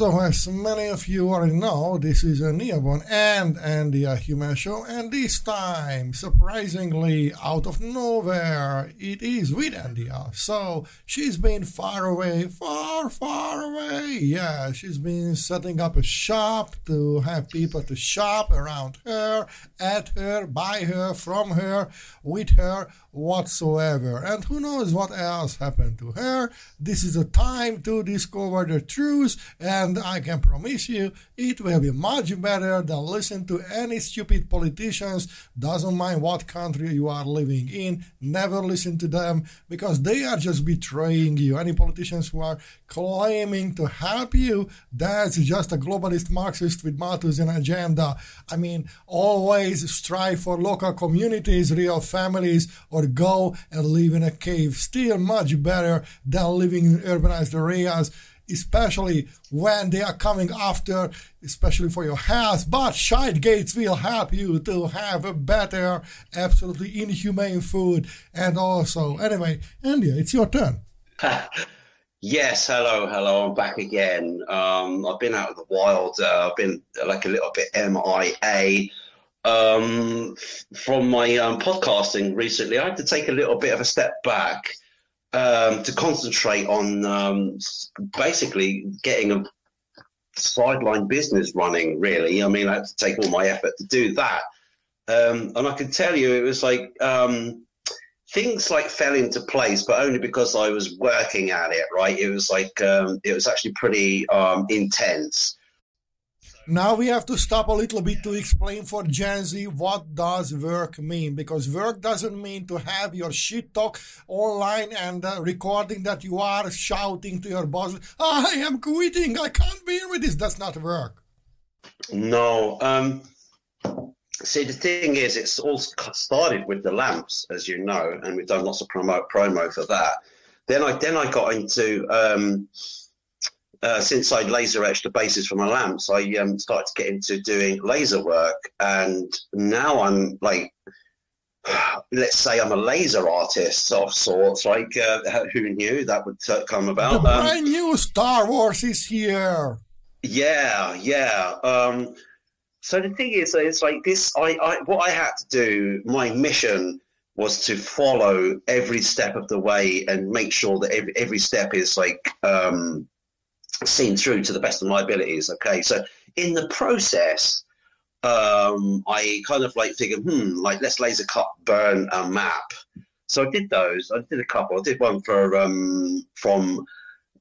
So, as many of you already know, this is a Neoborn and Andy Human Show, and this time, surprisingly, out of nowhere, it is with Andia. So, she's been far away, far, far away. Yeah, she's been setting up a shop to have people to shop around her, at her, by her, from her, with her, whatsoever. And who knows what else happened to her. This is a time to discover the truth, and I can promise you it will be much better than listen to any stupid politicians. Doesn't mind what country you are living in, never listen to them because they are just betraying you. Any politicians who are claiming to help you, that's just a globalist Marxist with Malthusian agenda. I mean, always strive for local communities, real families, or go and live in a cave. Still much better than living in urbanized areas especially when they are coming after, especially for your health. But Shite Gates will help you to have a better, absolutely inhumane food. And also, anyway, Andy, it's your turn. yes, hello, hello. I'm back again. Um, I've been out of the wild. Uh, I've been like a little bit MIA um, from my um, podcasting recently. I had to take a little bit of a step back um, to concentrate on um, basically getting a sideline business running. Really, I mean, I had to take all my effort to do that, um, and I can tell you, it was like um, things like fell into place, but only because I was working at it. Right, it was like it was actually pretty intense. Now we have to stop a little bit to explain for Gen Z what does work mean because work doesn't mean to have your shit talk online and uh, recording that you are shouting to your boss, I am quitting, I can't be with this. That's not work. No. Um, see, the thing is, it's all started with the lamps, as you know, and we've done lots of promo promo for that. Then I then I got into um, uh, since I laser etched the bases for my lamps, I um, started to get into doing laser work, and now I'm like, let's say I'm a laser artist of sorts. Like, uh, who knew that would uh, come about? The um, brand new Star Wars is here. Yeah, yeah. Um, so the thing is, it's like this. I, I, what I had to do, my mission was to follow every step of the way and make sure that every, every step is like um, seen through to the best of my abilities. Okay, so in the process, um, I kind of like figured, hmm, like let's laser cut burn a map. So I did those. I did a couple. I did one for um, from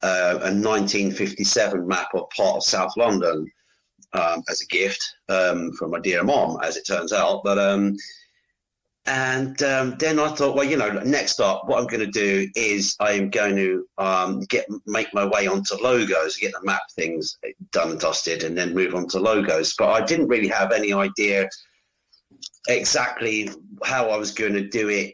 uh, a 1957 map of part of South London um, as a gift um, from my dear mom, as it turns out. But um, and um, then I thought, well, you know, next up, what I'm going to do is I'm going to um, get make my way onto logos, get the map things done and dusted, and then move on to logos. But I didn't really have any idea exactly how I was going to do it.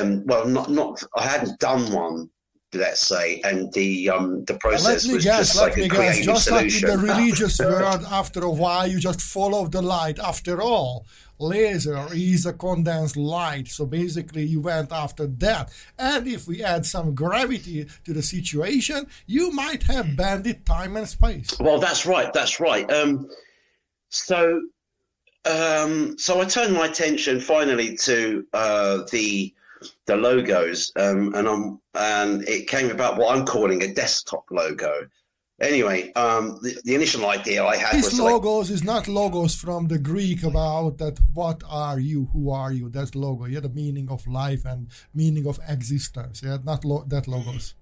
Um, well, not not I hadn't done one let's say, and the um, the process was guess, just like a creative just solution. like in the religious world, after a while, you just follow the light. After all, laser is a condensed light, so basically you went after that. And if we add some gravity to the situation, you might have banded time and space. Well, that's right. That's right. Um, so. Um, so I turned my attention finally to uh, the the logos, um, and I'm and it came about what I'm calling a desktop logo. Anyway, um, the, the initial idea I had was logos like, is not logos from the Greek about that. What are you? Who are you? That's logo. Yeah, the meaning of life and meaning of existence. Yeah, not lo- that logos.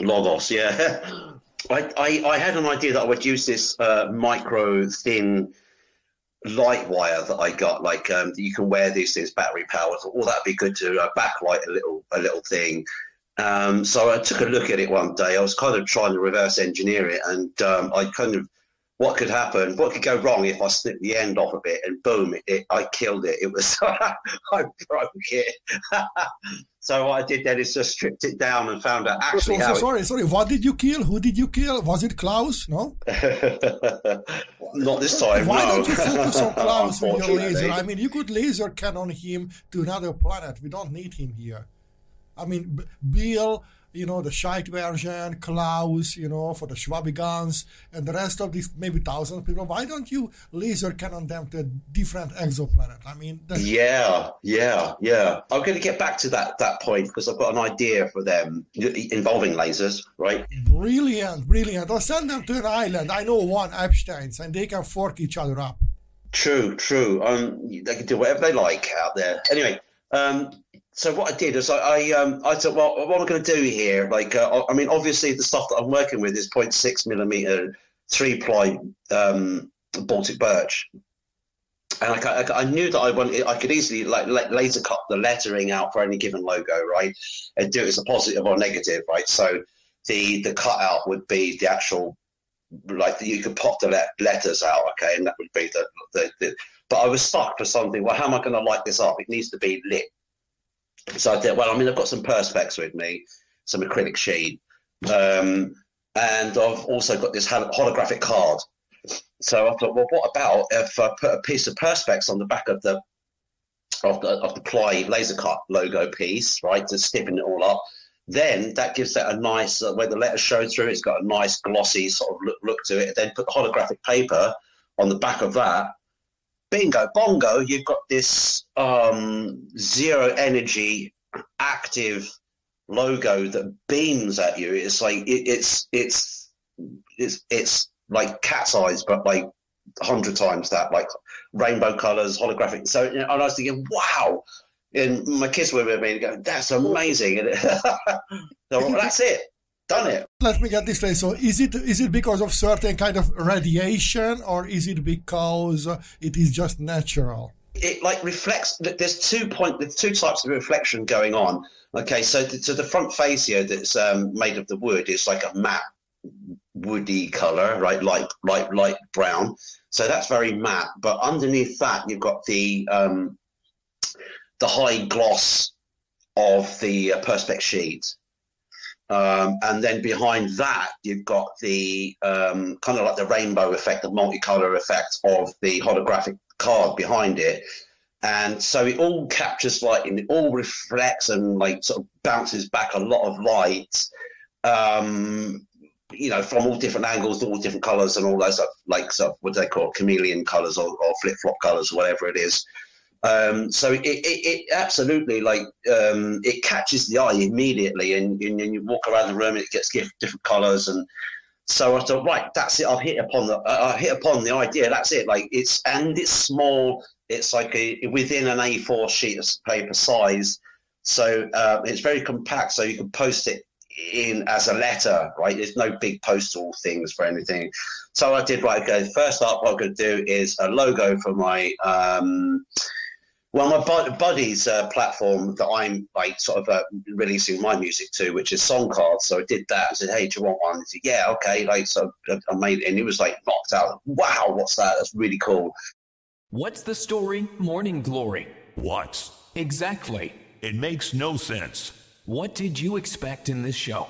Logos. Yeah, I, I I had an idea that I would use this uh, micro thin light wire that I got, like um, you can wear these things battery powered. All that'd be good to uh, backlight a little a little thing. Um, so I took a look at it one day. I was kind of trying to reverse engineer it, and um, I kind of what could happen, what could go wrong if I snipped the end off a bit, and boom, it, it, I killed it. It was I broke it. so what I did then is just stripped it down and found out actually. So, so, sorry, sorry. What did you kill? Who did you kill? Was it Klaus? No. Not this time. Why no. don't you focus on Klaus with your laser? I mean, you could laser cannon him to another planet. We don't need him here. I mean, Bill you know, the Shite version, Klaus, you know, for the Schwabigans, and the rest of these maybe thousands of people. Why don't you laser cannon them to a different exoplanet? I mean, yeah, yeah, yeah. I'm going to get back to that that point because I've got an idea for them involving lasers, right? Brilliant, brilliant. I'll send them to an island. I know one, Epstein's, and they can fork each other up. True, true. Um, they can do whatever they like out there. Anyway, um, so what I did is I, I, um, I thought, well, what am I going to do here? Like, uh, I mean, obviously the stuff that I'm working with is 0.6 millimeter three ply um, Baltic birch, and I, I, I, knew that I wanted, I could easily like laser cut the lettering out for any given logo, right, and do it as a positive or negative, right. So the the cutout would be the actual like you could pop the letters out, okay, and that would be the, the, the but I was stuck for something. Well, how am I going to light this up? It needs to be lit. So I thought, well, I mean, I've got some perspex with me, some acrylic sheet, um, and I've also got this holographic card. So I thought, well, what about if I put a piece of perspex on the back of the of the of the ply laser cut logo piece, right, to stiffen it all up, then that gives that a nice uh, where the letters show through. It's got a nice glossy sort of look, look to it. Then put holographic paper on the back of that. Bingo, bongo! You've got this um, zero energy active logo that beams at you. It's like it, it's it's it's it's like cat's eyes, but like hundred times that, like rainbow colors, holographic. So you know, and I was thinking, wow, and my kids were with me and go, that's amazing. And so, that's it. Done it. Let me get this straight. So, is it is it because of certain kind of radiation, or is it because it is just natural? It like reflects. There's two point. There's two types of reflection going on. Okay, so the, so the front fascia that's um, made of the wood is like a matte woody color, right? Light, light, light brown. So that's very matte. But underneath that, you've got the um, the high gloss of the uh, Perspex sheet. Um, and then behind that, you've got the um, kind of like the rainbow effect, the multicolor effect of the holographic card behind it. And so it all captures light and it all reflects and like sort of bounces back a lot of light, um, you know, from all different angles, all different colors and all those, like, sort of, what do they call it, chameleon colors or, or flip flop colors, or whatever it is. Um, so it, it, it, absolutely like um, it catches the eye immediately, and, and, you walk around the room, and it gets different colours, and so I thought, right, that's it. I've hit upon the I hit upon the idea. That's it. Like it's and it's small. It's like a, within an A4 sheet of paper size, so uh, it's very compact. So you can post it in as a letter, right? There's no big postal things for anything. So I did right. Okay, first up, what I'm going to do is a logo for my. Um, well, my buddy's uh, platform that I'm like sort of uh, releasing my music to, which is Songcard. So I did that. I said, "Hey, do you want one?" He said, "Yeah, okay." Like, so I made it, and he was like knocked out. Wow, what's that? That's really cool. What's the story? Morning Glory. What? Exactly. It makes no sense. What did you expect in this show?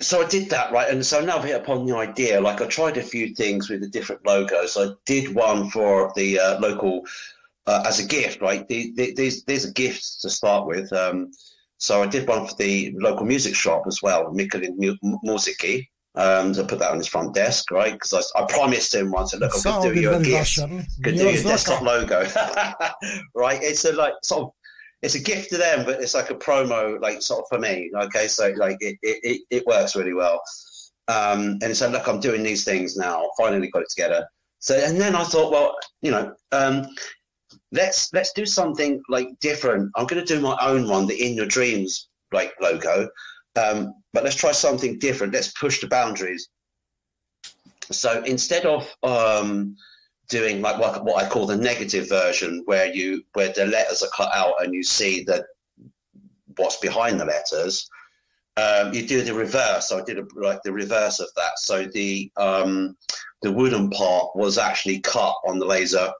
So I did that right, and so now I've hit upon the idea. Like I tried a few things with the different logos. I did one for the uh, local uh, as a gift, right? The, the, these these are gifts to start with. Um, so I did one for the local music shop as well, Mikulin Musiki. Um, to put that on his front desk, right? Because I, I, promised him once, look, I'm going to do you a gift, to do your desktop logo, right? It's a like sort of, it's a gift to them, but it's like a promo, like sort of for me. Okay, so like it it, it works really well. Um, and so look, I'm doing these things now. Finally got it together. So and then I thought, well, you know, um, let's let's do something like different. I'm going to do my own one, the In Your Dreams like logo, um, but let's try something different. Let's push the boundaries. So instead of um, doing like what, what I call the negative version, where you where the letters are cut out and you see that what's behind the letters, um, you do the reverse. So I did a, like the reverse of that. So the um, the wooden part was actually cut on the laser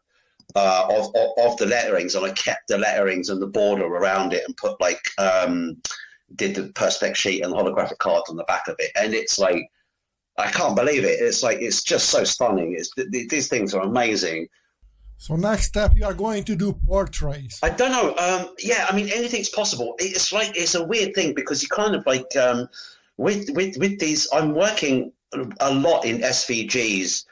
uh, of, of, of the letterings, and I kept the letterings and the border around it, and put like um, did the perspex sheet and the holographic cards on the back of it, and it's like I can't believe it. It's like it's just so stunning. It's th- these things are amazing. So next step, you are going to do portraits. I don't know. Um, yeah, I mean, anything's possible. It's like it's a weird thing because you kind of like um, with with with these. I'm working a lot in SVGs,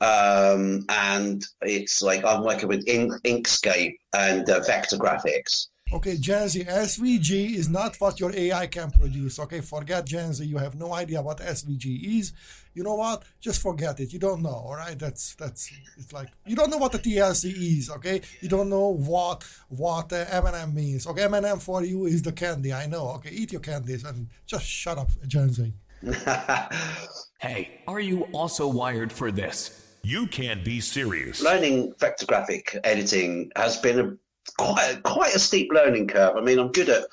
um, and it's like I'm working with Ink, Inkscape and uh, vector graphics. Okay, Janzi, SVG is not what your AI can produce. Okay, forget Janzi. You have no idea what SVG is. You know what? Just forget it. You don't know. All right, that's that's. It's like you don't know what the TLC is. Okay, you don't know what what uh, M&M means. Okay, M&M for you is the candy. I know. Okay, eat your candies and just shut up, Janzi. Hey, are you also wired for this? You can't be serious. Learning vector graphic editing has been a quite a, quite a steep learning curve. I mean, I'm good at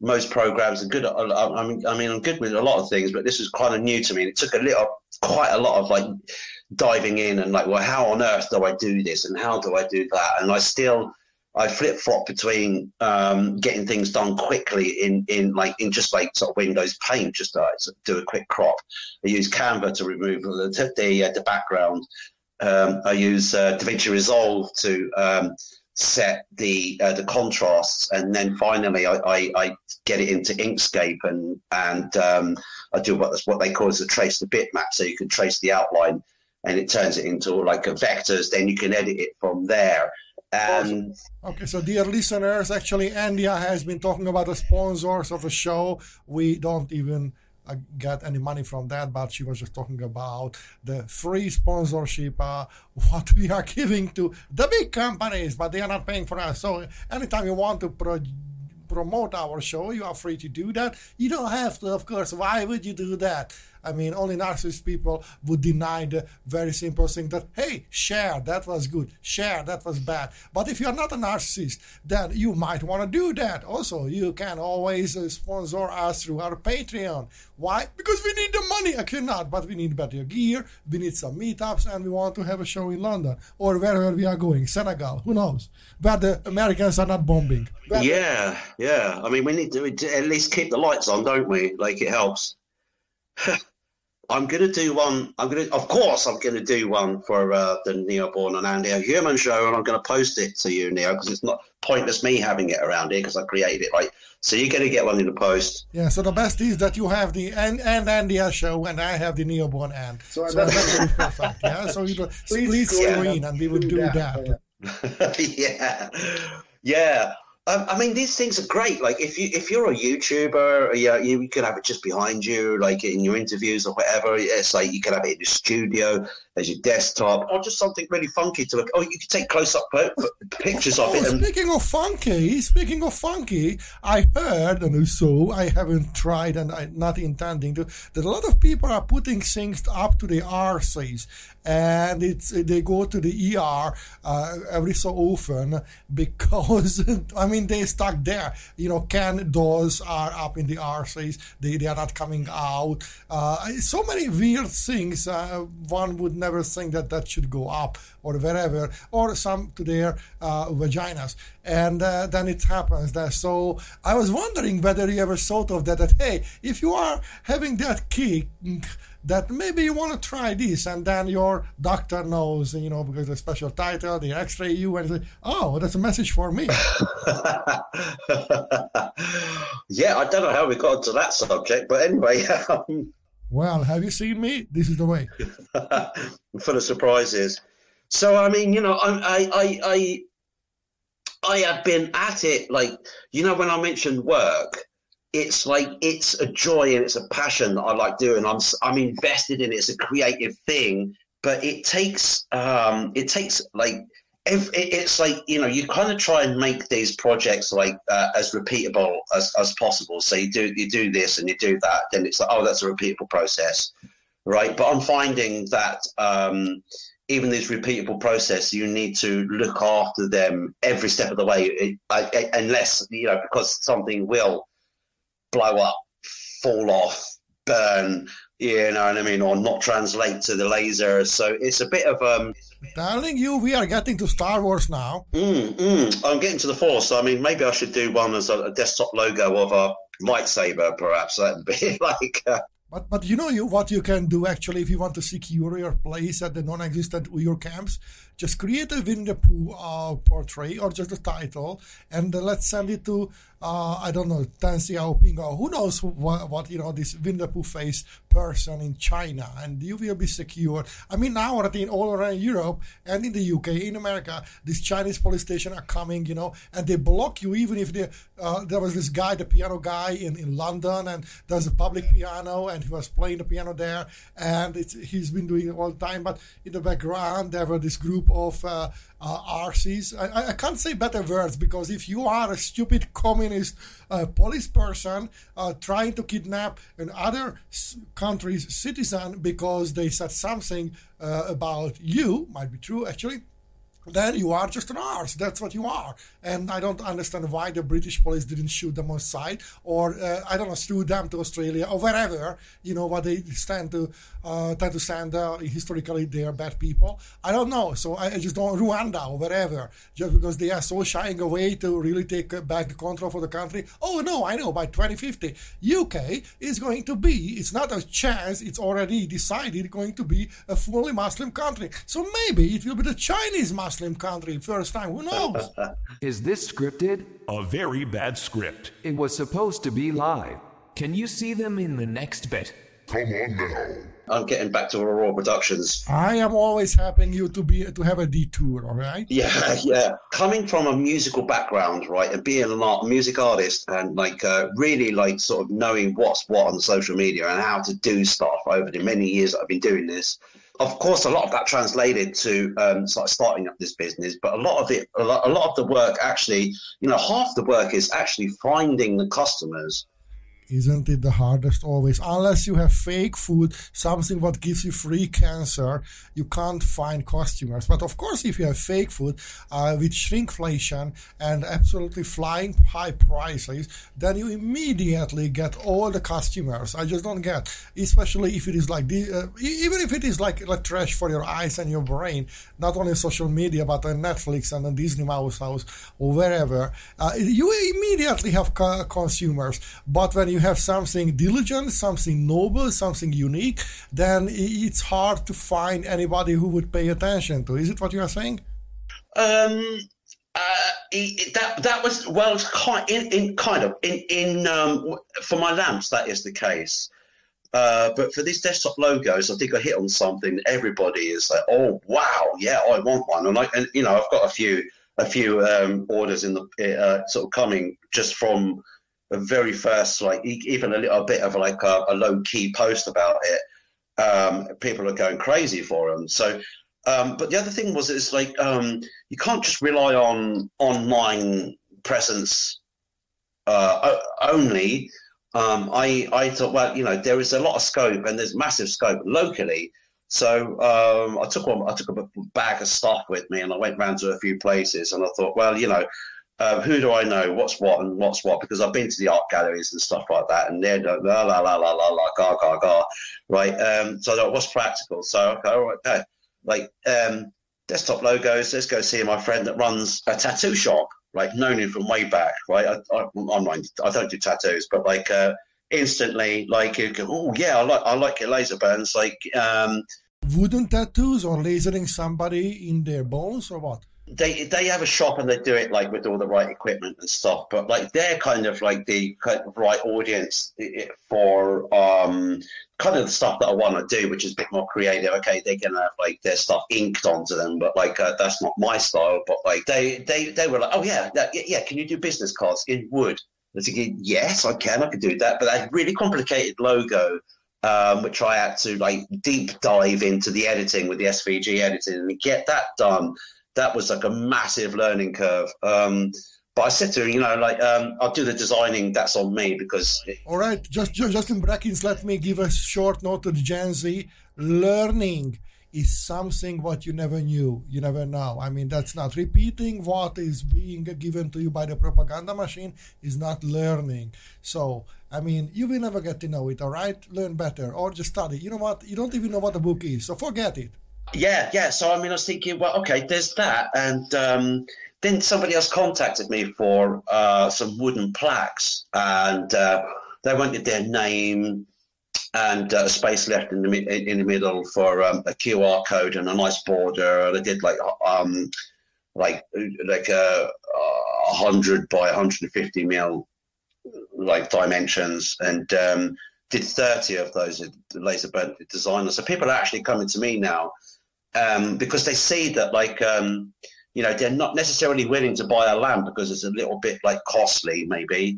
most programs and good at I mean I mean I'm good with a lot of things, but this was kind of new to me. It took a little quite a lot of like diving in and like, well, how on earth do I do this and how do I do that? And I still I flip flop between um, getting things done quickly in, in like in just like sort of Windows Paint, just to, do a quick crop. I use Canva to remove the the, uh, the background. Um, I use uh, DaVinci Resolve to um, set the uh, the contrasts, and then finally I, I, I, get it into Inkscape and and um, I do what what they call as a trace the bitmap, so you can trace the outline, and it turns it into like a vectors. Then you can edit it from there. And okay, so dear listeners, actually, Andia has been talking about the sponsors of the show. We don't even uh, get any money from that, but she was just talking about the free sponsorship, uh, what we are giving to the big companies, but they are not paying for us. So anytime you want to pro- promote our show, you are free to do that. You don't have to, of course. Why would you do that? I mean, only narcissist people would deny the very simple thing that, hey, share, that was good, share, that was bad. But if you're not a narcissist, then you might want to do that. Also, you can always uh, sponsor us through our Patreon. Why? Because we need the money. I cannot, but we need better gear, we need some meetups, and we want to have a show in London or wherever we are going, Senegal, who knows? But the Americans are not bombing. Yeah, yeah. I mean, we need to at least keep the lights on, don't we? Like it helps. I'm going to do one. I'm going to, of course, I'm going to do one for uh, the Neoborn and Andy Human show, and I'm going to post it to you, Neo, because it's not pointless me having it around here because I created it. Right, so you're going to get one in the post. Yeah. So the best is that you have the and and Andy show, and I have the Neoborn and. So, so that's really perfect. Yeah. So you split screen, and we would do that. that. yeah. Yeah. I mean, these things are great. Like, if you if you're a YouTuber, yeah, you, you can have it just behind you, like in your interviews or whatever. It's like you can have it in your studio as your desktop, or just something really funky to look. Oh, you can take close up pictures of oh, it. And... Speaking of funky, speaking of funky, I heard and so I haven't tried and I'm not intending to that a lot of people are putting things up to the RCs and it's they go to the ER uh, every so often because I mean they stuck there. You know, can doors are up in the RCs, they they are not coming out. Uh, so many weird things. Uh, one would never think that that should go up or wherever, or some to their uh, vaginas, and uh, then it happens that So I was wondering whether you ever thought of that. That hey, if you are having that kick that maybe you want to try this and then your doctor knows you know because the special title the x-ray you and say oh that's a message for me yeah i don't know how we got to that subject but anyway um... well have you seen me this is the way full of surprises so i mean you know i i i i have been at it like you know when i mentioned work it's like it's a joy and it's a passion that I like doing. I'm I'm invested in it. It's a creative thing, but it takes um, it takes like if it's like you know you kind of try and make these projects like uh, as repeatable as, as possible. So you do you do this and you do that, then it's like oh that's a repeatable process, right? But I'm finding that. Um, even this repeatable process, you need to look after them every step of the way, unless you know because something will blow up, fall off, burn, you know what I mean, or not translate to the laser. So it's a bit of um. Darling, you, we are getting to Star Wars now. Mm, mm, I'm getting to the Force. I mean, maybe I should do one as a, a desktop logo of a lightsaber, perhaps. That'd be like. Uh, But but you know you, what you can do actually if you want to secure your place at the non-existent Uyghur camps, just create a Winnie the Pooh uh, portrait or just a title, and uh, let's send it to uh, I don't know Deng Xiaoping or who knows what, what you know this Winnie the Pooh face person in China, and you will be secure. I mean now I think all around Europe and in the UK, in America, these Chinese police stations are coming, you know, and they block you even if they, uh, there was this guy, the piano guy in, in London, and there's a public piano, and he was playing the piano there, and he's been doing it all the time. But in the background, there were this group of uh, uh, RCs. I, I, can't say better words because if you are a stupid communist uh, police person uh, trying to kidnap another country's citizen because they said something uh, about you, might be true actually then you are just an arse. That's what you are. And I don't understand why the British police didn't shoot them on sight, or uh, I don't know, sue them to Australia or wherever. You know what they stand to uh, tend to send. Uh, historically, they are bad people. I don't know. So I, I, just don't Rwanda or wherever, just because they are so shying away to really take back the control for the country. Oh no, I know. By 2050, UK is going to be. It's not a chance. It's already decided going to be a fully Muslim country. So maybe it will be the Chinese Muslim Muslim country first time. Who knows? Is this scripted? A very bad script. It was supposed to be live. Can you see them in the next bit? Come on now. I'm getting back to Aurora Productions. I am always helping you to be to have a detour, all right? Yeah, yeah. Coming from a musical background, right, and being an art, music artist, and like uh, really like sort of knowing what's what on social media and how to do stuff over the many years that I've been doing this of course, a lot of that translated to um, sort of starting up this business, but a lot of it, a lot, a lot of the work actually, you know, half the work is actually finding the customers isn't it the hardest always? Unless you have fake food, something what gives you free cancer, you can't find customers. But of course, if you have fake food uh, with shrinkflation and absolutely flying high prices, then you immediately get all the customers. I just don't get, especially if it is like the, uh, even if it is like, like trash for your eyes and your brain, not only social media but on Netflix and on Disney Mouse House or wherever, uh, you immediately have co- consumers. But when you you have something diligent, something noble, something unique, then it's hard to find anybody who would pay attention to. Is it what you are saying? Um, uh, it, that that was well, kind in, in kind of in in um, for my lamps that is the case. Uh, but for these desktop logos, I think I hit on something. Everybody is like, "Oh wow, yeah, I want one," and I and you know I've got a few a few um, orders in the uh, sort of coming just from the very first, like even a little bit of like a, a low key post about it, um, people are going crazy for them. So, um, but the other thing was, it's like um, you can't just rely on online presence uh, only. Um, I I thought, well, you know, there is a lot of scope and there's massive scope locally. So um, I took one, I took a bag of stuff with me, and I went round to a few places, and I thought, well, you know, uh, who do I know? What's what and what's what? Because I've been to the art galleries and stuff like that, and they're la la la la la la ga ga ga, right? Um, so thought, what's practical? So okay, all right, okay. like um, desktop logos. Let's go see my friend that runs a tattoo shop. Like known him from way back, right? I, I, I don't do tattoos, but like uh, instantly, like oh yeah, I like I like your laser burns. Like um, wooden tattoos or lasering somebody in their bones or what? They they have a shop and they do it like with all the right equipment and stuff but like they're kind of like the kind of right audience for um kind of the stuff that i want to do which is a bit more creative okay they can have like their stuff inked onto them but like uh, that's not my style but like they they they were like oh yeah that, yeah can you do business cards in wood I was thinking, yes, I can. I can do that. But that really complicated logo um, which I had to like deep dive into the editing with the SVG editing and get that done that was like a massive learning curve. Um, but I said to her, you know, like um, I'll do the designing. That's on me because. It, All right, just just in brackets, let me give a short note to the Gen Z. Learning is something what you never knew. You never know. I mean, that's not repeating what is being given to you by the propaganda machine is not learning. So, I mean, you will never get to know it. All right, learn better or just study. You know what? You don't even know what the book is, so forget it. Yeah, yeah. So I mean, I was thinking, well, okay, there's that, and um, then somebody else contacted me for uh, some wooden plaques, and uh, they wanted their name, and uh, space left in the in the middle for um, a QR code and a nice border. And I did like um, like like a, a hundred by 150 mil like dimensions, and um, did 30 of those laser burn designers. So people are actually coming to me now um, because they see that like um, you know they're not necessarily willing to buy a lamp because it's a little bit like costly maybe.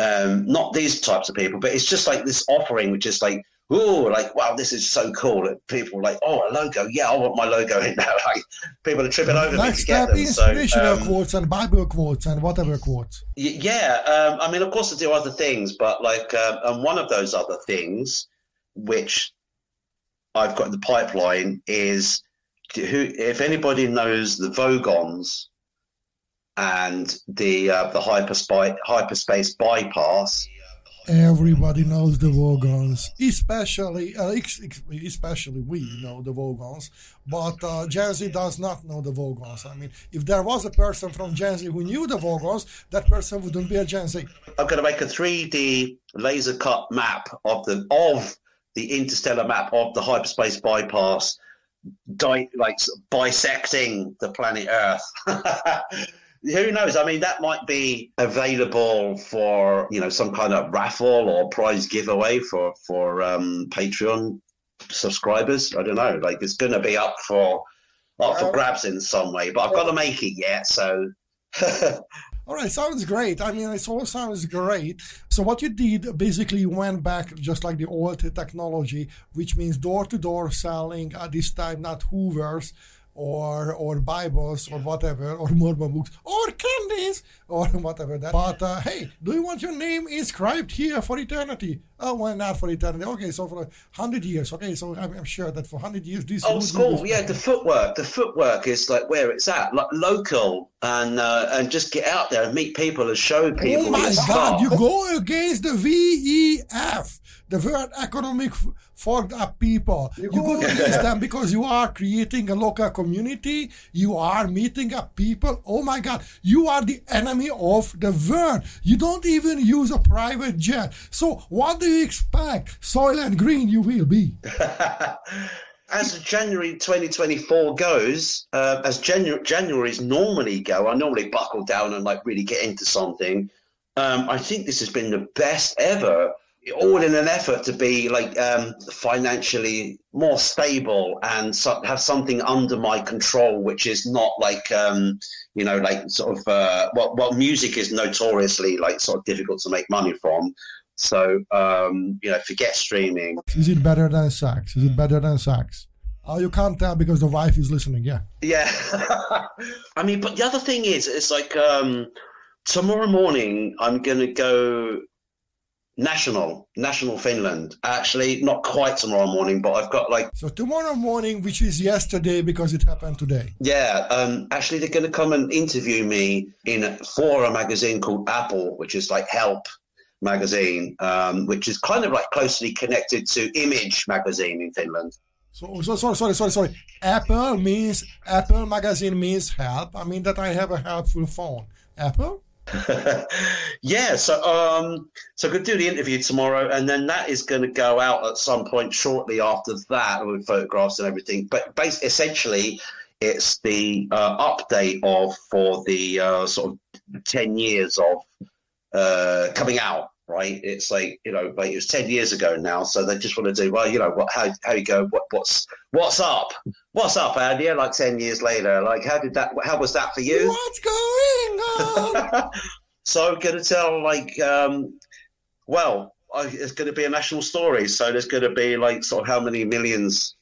Um, not these types of people but it's just like this offering which is like oh like wow this is so cool people are like oh a logo. Yeah i want my logo in there. Like people are tripping over Next me to get them inspirational so, um, quotes and Bible quotes and whatever quotes. yeah um, i mean of course i do other things but like um, and one of those other things which i've got in the pipeline is who if anybody knows the vogons and the uh, the hyperspace hyperspace bypass Everybody knows the Vogons, especially uh, especially we know the Vogons, but uh, Gen Z does not know the Vogons. I mean, if there was a person from Gen Z who knew the Vogons, that person wouldn't be a Gen Z. i'm going to make a 3d laser cut map of the of the interstellar map of the hyperspace bypass di- like sort of bisecting the planet earth. Who knows? I mean that might be available for you know some kind of raffle or prize giveaway for for um patreon subscribers. I don't know. Like it's going to be up for up for grabs in some way but i've got to make it yet so All right, sounds great. I mean, it all sounds great. So what you did basically went back just like the old technology, which means door to door selling. At this time, not Hoovers or or Bibles or whatever or Mormon books or candies or whatever that. But uh, hey, do you want your name inscribed here for eternity? Oh, well, not for eternity. Okay, so for hundred years. Okay, so I'm, I'm sure that for hundred years this old school yeah the footwork the footwork is like where it's at like local and uh, and just get out there and meet people and show people Oh my God! You go against the WEF, the World Economic F- Forked Up People. You go to against them because you are creating a local community. You are meeting up people. Oh my God! You are the enemy of the world. You don't even use a private jet. So what do you expect? Soylent Green, you will be. as January 2024 goes, uh, as Janu- Januaries normally go, I normally buckle down and like really get into something. Um, I think this has been the best ever, all in an effort to be like um, financially more stable and so- have something under my control, which is not like um, you know, like sort of uh, well, well, music is notoriously like sort of difficult to make money from. So um, you know, forget streaming. Is it better than sex? Is it better than sex? Oh, you can't tell because the wife is listening. Yeah. Yeah. I mean, but the other thing is, it's like um, tomorrow morning I'm to go national, national Finland. Actually, not quite tomorrow morning, but I've got like, So tomorrow morning, which is yesterday because it happened today. yeah, um, actually, they're going to come and interview me in for a magazine called Apple, which is like Help magazine, um, which is kind of like closely connected to Image magazine in Finland. So, so sorry, sorry, sorry, sorry. Apple means Apple magazine means help. I mean that I have a helpful phone. Apple. yeah, so um, so I could do the interview tomorrow, and then that is going to go out at some point shortly after that with photographs and everything. But basically, essentially, it's the uh, update of for the uh, sort of ten years of uh, coming out. Right, it's like you know, like it was ten years ago now, so they just want to do well. You know, what how how you go? What what's what's up? What's up, Andy? Like ten years later, like how did that? How was that for you? What's going on? so I'm going to tell like, um, well, I, it's going to be a national story. So there's going to be like sort of how many millions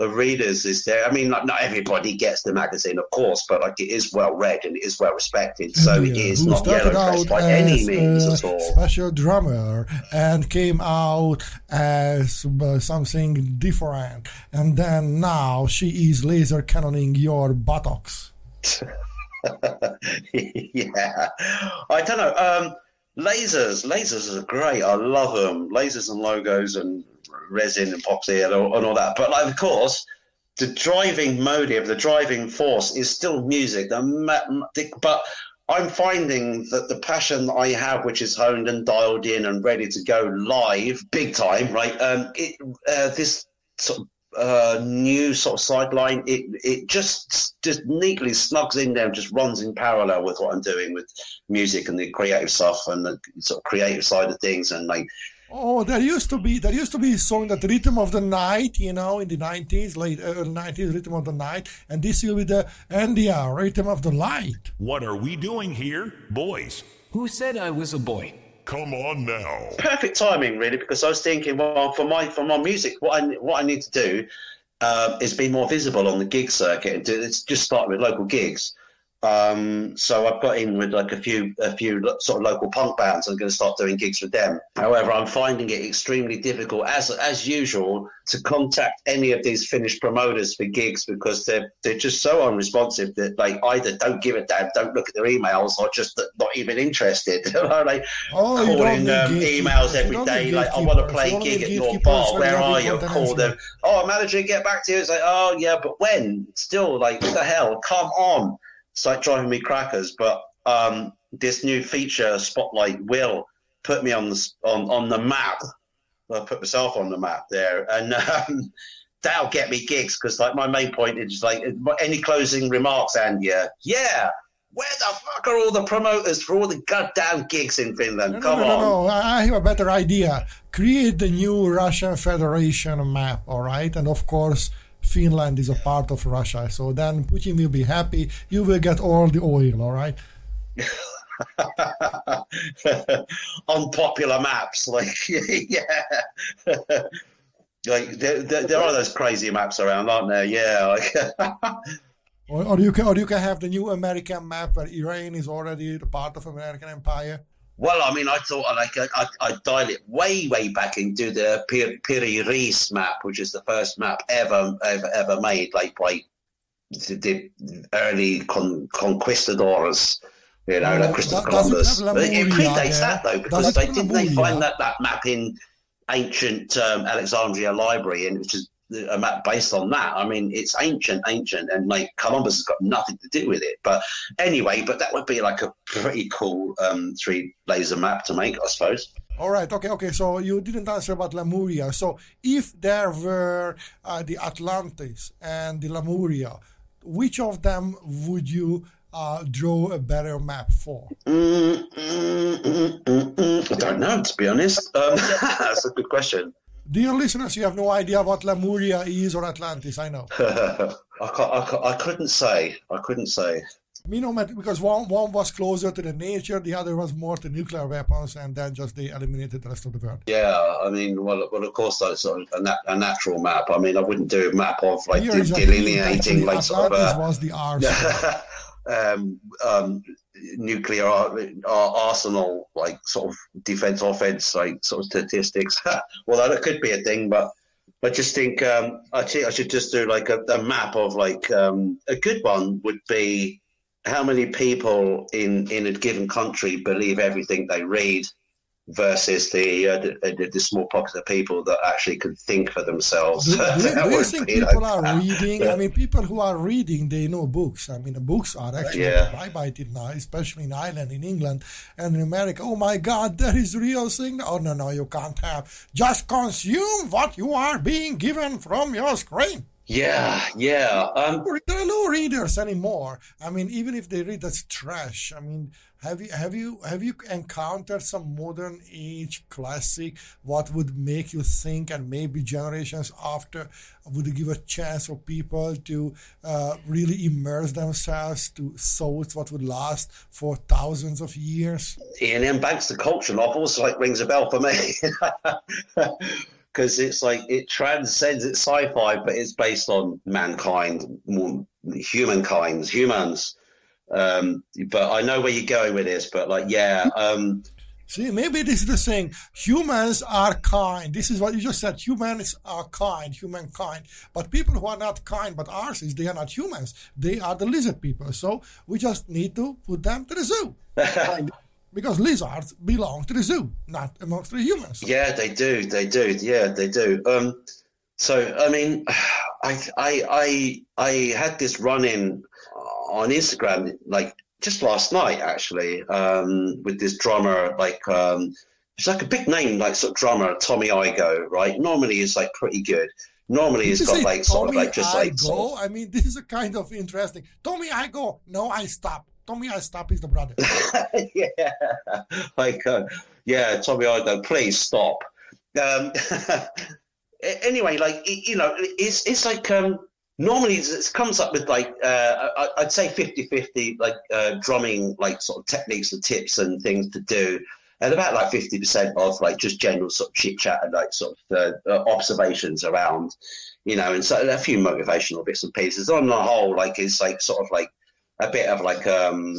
of readers is there? I mean, like, not everybody gets the magazine, of course, but like it is well read and it is well respected. So it Yeah, is not yellow by any means at all. special drummer and came out as uh, something different, and then now she is laser cannoning your buttocks. yeah, I don't know. Um, lasers, lasers are great. I love them. Lasers and logos and resin and epoxy and all, and all that. But like, of course, the driving motive, the driving force is still music. But I'm finding that the passion that I have, which is honed and dialed in and ready to go live, big time, right? Um, it, uh, this sort of uh, new sort of sideline, it it just just neatly snugs in there, and just runs in parallel with what I'm doing with music and the creative stuff and the sort of creative side of things, and like Oh, there used to be there used to be a song that Rhythm of the Night, you know, in the nineties, late early nineties, Rhythm of the Night, and this will be the NDR, Rhythm of the Light. What are we doing here? Boys, Who said I was a boy? Come on now. perfect timing, really, because I was thinking, well, for my for my music, what I what I need to do uh, is be more visible on the gig circuit and do just start with local gigs. Um, so I've got in with like a few a few sort of local punk bands. I'm going to start doing gigs with them. However, I'm finding it extremely difficult, as as usual, to contact any of these Finnish promoters for gigs because they're they're just so unresponsive that like either don't give a damn, don't look at their emails, or just not even interested. like Oh, calling um, emails every day, like I want to play a gig at your bar. Where are you? Call them. Oh, manager, get back to you. It's like, oh yeah, but when? Still, like, what the hell? Come on! It's like driving me crackers. But um, this new feature, Spotlight, will put me on the on on the map. I put myself on the map there, and um, that'll get me gigs because, like, my main point is like, any closing remarks, and yeah, yeah. Where the fuck are all the promoters for all the goddamn gigs in Finland? No, no, Come no, no, on. no. I I have a better idea. Create the new Russian Federation map, all right? And of course, Finland is a part of Russia. So then Putin will be happy. You will get all the oil, all right? unpopular maps. Like, yeah, like there, there, there are those crazy maps around, aren't there? Yeah, like, Or, or you can, or you can have the new American map where Iran is already a part of American Empire. Well, I mean, I thought like I, I, I'd dial it way, way back into the Pir- Piri Reis map, which is the first map ever, ever, ever made, like by the, early con- conquistadors. You know, like Christopher do- does it Columbus. it predates that though, because they didn't they find that, that map in ancient um, Alexandria library, and which is based on that. I mean, it's ancient, ancient, and like Columbus has got nothing to do with it. But anyway, but that would be like a pretty cool um, three laser map to make, I suppose. All right, okay, okay. So you didn't answer about Lemuria. So if there were uh, the Atlantis and the Lemuria, which of them would you uh, draw a better map for? Mm, mm, mm, mm, mm. I don't know, to be honest. Um, that's a good question. Dear listeners, you have no idea what Lemuria is or Atlantis. I know. I, I, I couldn't say. I couldn't say. Me no matter because one one was closer to the nature, the other was more to nuclear weapons, and then just they eliminated the rest of the world. Yeah, I mean, well, well, of course, that's a, nat- a natural map. I mean, I wouldn't do a map of like de- is a hint, delineating like sort of a, was the arse. um, um, nuclear ar- ar- arsenal, like sort of defense offense, like sort of statistics. well, that could be a thing, but I just think um, I think I should just do like a, a map of like um, a good one would be how many people in in a given country believe everything they read versus the, uh, the, the small pocket of people that actually can think for themselves. Do, do, you think people like- are reading? I mean, people who are reading, they know books. I mean, the books are actually Yeah. prohibited now, especially in Ireland, in England, and in America. Oh my God, that is real thing. Oh no, no, you can't have. Just consume what you are being given from your screen. Yeah, yeah. Um, There are no readers anymore. I mean, even if they read, that's trash. I mean, have you have you have you encountered some modern age classic? What would make you think, and maybe generations after, would give a chance for people to uh, really immerse themselves to thoughts what would last for thousands of years? Iain M. Banks, the culture novels, like rings a bell for me. Because it's like it transcends it's sci-fi, but it's based on mankind, more humankind, humans. Um, but I know where you're going with this. But like, yeah, um, See, maybe this is the thing. Humans are kind. This is what you just said. Humans are kind, humankind. But people who are not kind, but ours is they are not humans. They are the lizard people. So we just need to put them to the zoo. because lizards belong to the zoo, not amongst the humans. yeah, they do, they do, yeah, they do. Um, so I mean, I I I I had this run in on Instagram like just last night actually um, with this drummer like um, it's like a big name like sort of drummer Tommy Igo, right? Normally he's like pretty good. Normally Did he's got like sort of like just like I sort go? of- I mean, this is a kind of interesting. Tommy, I go. No, I stop. Tommy, I stop is the brother. yeah, like uh, yeah, Tommy Ido, please stop. Um, anyway, like you know, it's it's like um, normally it comes up with like uh, I- I'd say 50-50 like uh, drumming like sort of techniques and tips and things to do. And about like fifty percent of like just general sort of chit chat and like sort of uh, uh, observations around, you know, and so a few motivational bits and pieces. On the whole, like it's like sort of like a bit of like um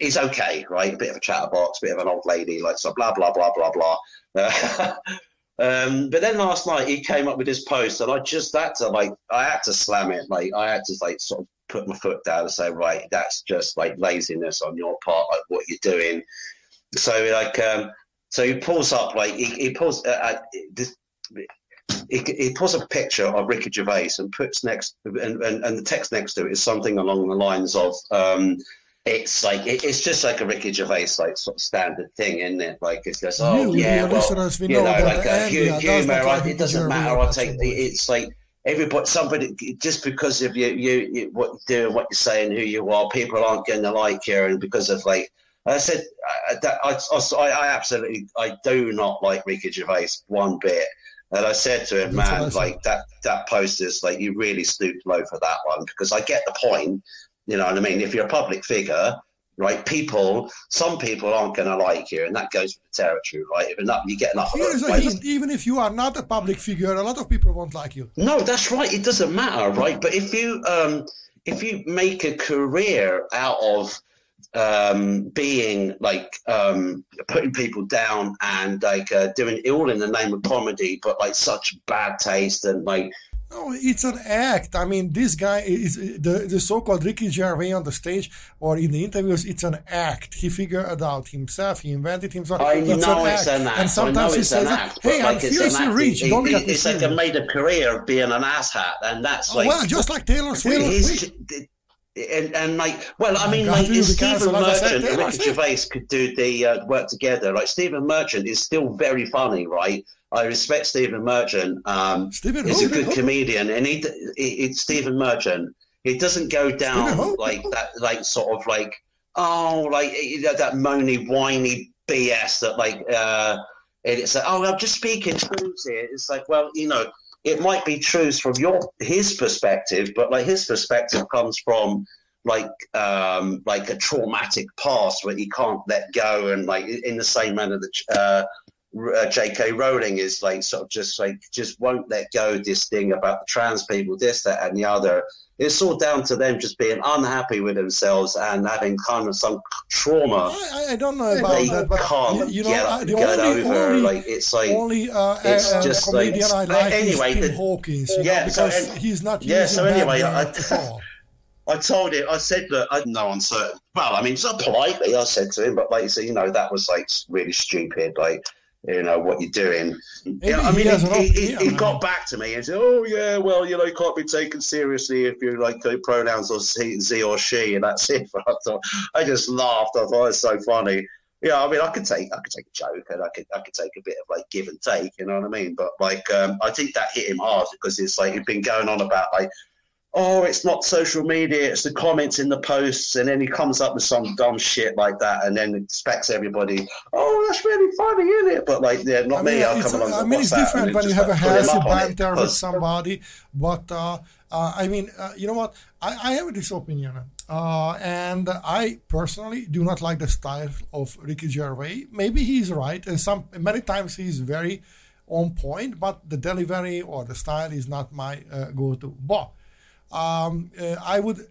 he's okay, right? A bit of a chatterbox, a bit of an old lady, like so blah blah blah blah blah. Um, but then last night he came up with his post, and I just had to like I had to slam it. Like I had to like sort of put my foot down and say, right, that's just like laziness on your part, like what you're doing. So like um, so he pulls up like he, he pulls uh, uh, this. He, he pulls a picture of Ricky Gervais and puts next and, and, and the text next to it is something along the lines of um, it's like it, it's just like a Ricky Gervais like sort of standard thing, isn't it? Like it's just oh You, yeah, well, listeners, we you know know, like uh, Andy hu- humor. like it doesn't matter. I take it's like everybody, somebody just because of you, you, you what you do, what you're saying, who you are, people aren't going to like you, and because of like. I said I, that I, I, absolutely I do not like Ricky Gervais one bit. And I said to him, man, like that that post is like you really stooped low for that one because I get the point. You know what I mean? If you're a public figure, right? People, some people aren't going to like you, and that goes with the territory, right? If enough, you get enough. of Here's a hint. Even if you are not a public figure, a lot of people won't like you. No, that's right. It doesn't matter, right? But if you um, if you make a career out of um, being like um, putting people down and like uh, doing it all in the name of comedy, but like such bad taste and like No, it's an act. I mean, this guy is the, the so-called Ricky Gervais on the stage or in the interviews. It's an act. He figured it out himself. He invented himself. I it's know an it's act. an act. And sometimes I know he it's says, an act. "Hey, I'm like it's an rich. It- Don't it- get me It's like a made a career of being an asshat, and that's Oh, well, just like Taylor Swift. And, and like, well, I mean, God, like, Stephen like I Merchant and Ricky Gervais could do the uh, work together, like Stephen Merchant is still very funny, right? I respect Stephen Merchant. Um, Stephen he's a who? good comedian, and he, he, it's Stephen Merchant. He doesn't go down like that, like sort of like oh, like you know, that moany, whiny BS that like uh, and it's like oh, I'm just speaking truth here. It's like well, you know, it might be truth from your his perspective, but like his perspective comes from like um like a traumatic past where he can't let go and like in the same manner that uh uh, J.K. Rowling is like sort of just like just won't let go this thing about the trans people, this, that, and the other. It's all down to them just being unhappy with themselves and having kind of some trauma I, I don't know about they that, but can't you, know, get, uh, the get only, over. only, like it's like only uh, it's uh, just like- comedian I but like anyway, Tim the- Hawkins, you yeah, know, so because an- he's not yeah, so anyway, I- I told him, I said that I no uncertain. Well, I mean, so politely, I said to him, but like you said, you know, that was like really stupid. Like, you know, what you're doing. Yeah, I mean, he, he, he, he got back to me and said, "Oh yeah, well, you know, you can't be taken seriously if you like uh, pronouns or z, z or she," and that's it. But I thought, I just laughed. I thought it's so funny. Yeah, I mean, I could take, I could take a joke, and I could, I could take a bit of like give and take. You know what I mean? But like, um, I think that hit him hard because it's like he'd been going on about like oh, it's not social media, it's the comments in the posts, and then he comes up with some dumb shit like that, and then expects everybody, oh, that's really funny, isn't it? But like, yeah, not I me. I'll come along. I mean, it's different when you have a like, him healthy it, banter with somebody. But uh, uh, I mean, uh, you know what? I, I have this opinion, uh, and I personally do not like the style of Ricky Gervais. Maybe he's right, and some many times he's very on point, but the delivery or the style is not my uh, go-to. But um, uh, I would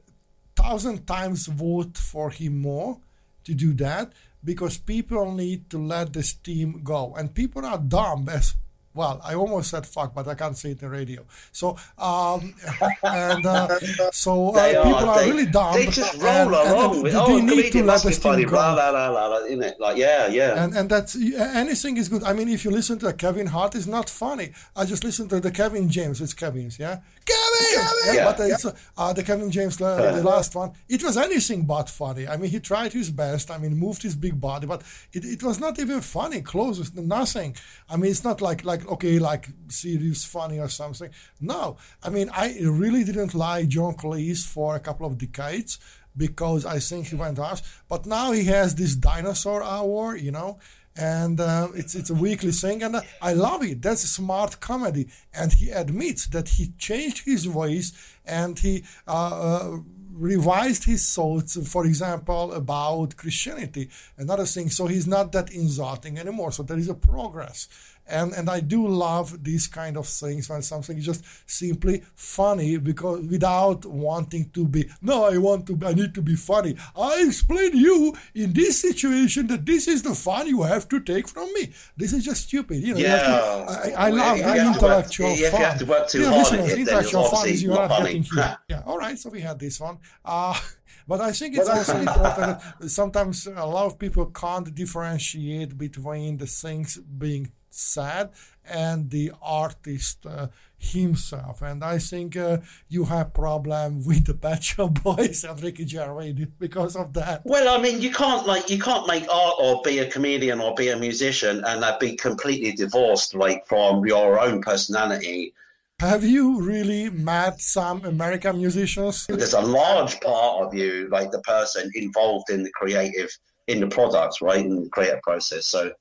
thousand times vote for him more to do that because people need to let the steam go and people are dumb as well i almost said fuck but i can't say it in radio so um and uh, so uh, people are they, really dumb They just roll and- along and oh, need to let steam funny, blah, blah, blah, blah, isn't it? Like, yeah, yeah. and and that's anything is good. I mean, if you listen to Kevin Hart, it's not funny. I just listen to the Kevin James. It's Kevin's, yeah. Kevin Yeah, Yeah. but it's, uh, uh, the Kevin James, uh, the last one, it was anything but funny. I mean, he tried his best. I mean, moved his big body, but it, it was not even funny. Close, nothing. I mean, it's not like like okay, like serious funny or something. No, I mean, I really didn't like John Cleese for a couple of decades because I think he went off. But now he has this dinosaur hour, you know, and uh, it's it's a weekly thing, and I love it. That's smart comedy, and he admits that he changed his voice and he. Uh, uh, revised his thoughts for example about christianity and other things so he's not that insulting anymore so there is a progress and and I do love these kind of things when something is just simply funny because without wanting to be no I want to I need to be funny. I explain you in this situation that this is the fun you have to take from me. This is just stupid you know you have to- Yeah. I, I love If the you have to work- intellectual you fun have to work too Yeah, hard it, intellectual fun is you're not not getting here yeah all right so we had this one. Uh but I think it's also important that sometimes a lot of people can't differentiate between the things being said and the artist uh, himself. And I think uh, you have problem with the Pet Shop Boys and Ricky Gervais because of that. Well, I mean, you can't like you can't make art or be a comedian or be a musician and uh, be completely divorced like from your own personality. Have you really met some American musicians? There's a large part of you, like the person involved in the creative, in the product, right, in the creative process. So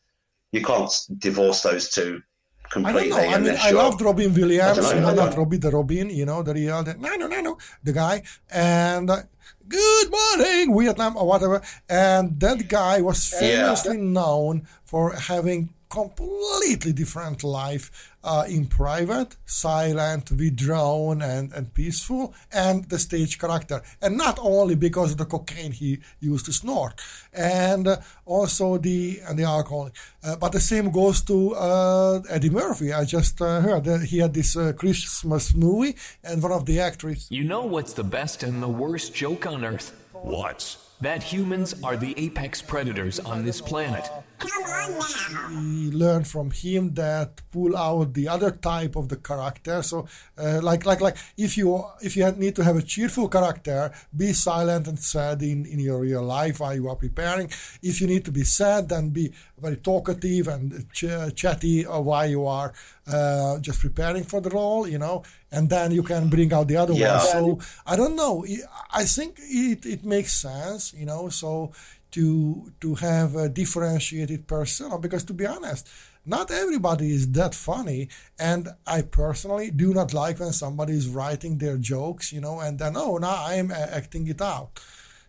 you can't divorce those two completely. I don't know. I mean, I loved Robin Williams, I don't know, you know, I don't not Robbie the Robin, you know, the real, the, no, no, no, no, the guy, and uh, good morning, Vietnam, or whatever. And that guy was famously known for having completely different life uh, in private, silent, withdrawn, and, and peaceful, and the stage character. And not only because of the cocaine he used to snort, and uh, also the and the alcohol. Uh, but the same goes to uh, Eddie Murphy. I just uh, heard that he had this uh, Christmas movie, and one of the actors You know what's the best and the worst joke on Earth? What? That humans are the apex predators on this planet. We learn from him that pull out the other type of the character. So uh, like like like if you if you need to have a cheerful character be silent and sad in in your real life while you are preparing. If you need to be sad then be very talkative and ch- chatty uh, while you are uh, just preparing for the role you know and then you can bring out the other Yeah. one so i don't know. I think it, it makes sense you know. So to to have a differentiated persona because to be honest not everybody is that funny. And i personally do not like when somebody is writing their jokes you know and then oh now i'm uh, acting it out.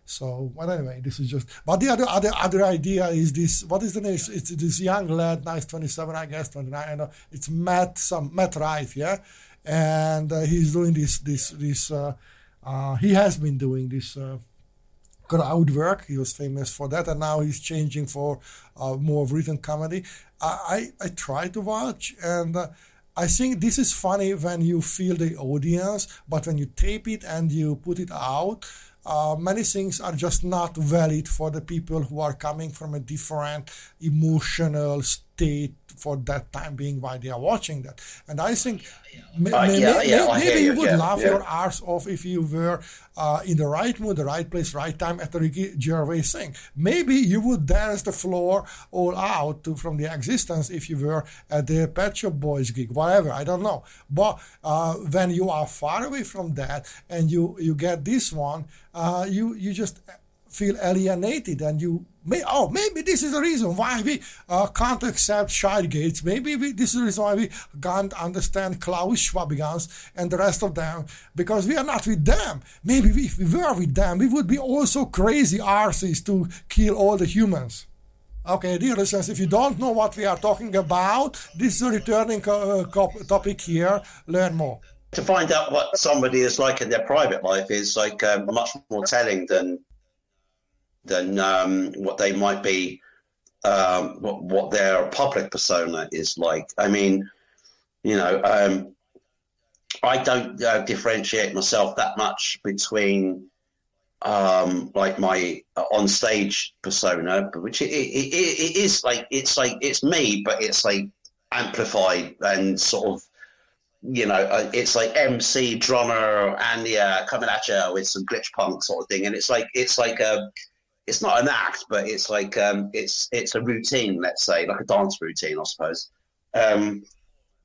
So but anyway this is just but the other other other idea is this what is the name? It's, it's this young lad nice 27 i guess 29 i know it's matt some matt rife yeah? And uh, he's doing this this this uh, uh, he has been doing this uh, crowd work. He was famous for that, and now he's changing for uh, more written comedy. I, I I try to watch, and uh, I think this is funny when you feel the audience, but when you tape it and you put it out. Uh, many things are just not valid for the people who are coming from a different emotional for that time being while they are watching that. And I think Uh, ma- yeah, yeah, I maybe you you, would yeah, laugh your arse off if you were uh, in the right mood, the right place, right time at the Ricky Gervais thing. Maybe you would dance the floor all out to, from the existence if you were at the Pet Shop Boys gig, whatever. I don't know. But uh, when you are far away from that and you you get this one, uh, you you just feel alienated and you may oh maybe this is the reason why we uh, can't accept child gates maybe we, this is the reason why we can't understand Klaus Schwabigans and the rest of them because we are not with them maybe we, if we were with them we would be also crazy arses to kill all the humans Okay, dear listeners, if you don't know what we are talking about, this is a returning uh, topic here. Learn more. to find out what somebody is like in their private life is like um, much more telling than than um, what they might be um, what, what their public persona is like. I mean, you know, um, I don't uh, differentiate myself that much between um, like my uh, on stage persona, which it, it, it, is like it's like it's me, but it's like amplified and sort of you know, uh, it's like MC drummer and yeah, coming at you with some glitch punk sort of thing, and it's like it's like a, it's not an act, but it's like um, it's it's a routine, let's say, like a dance routine, I suppose. Um,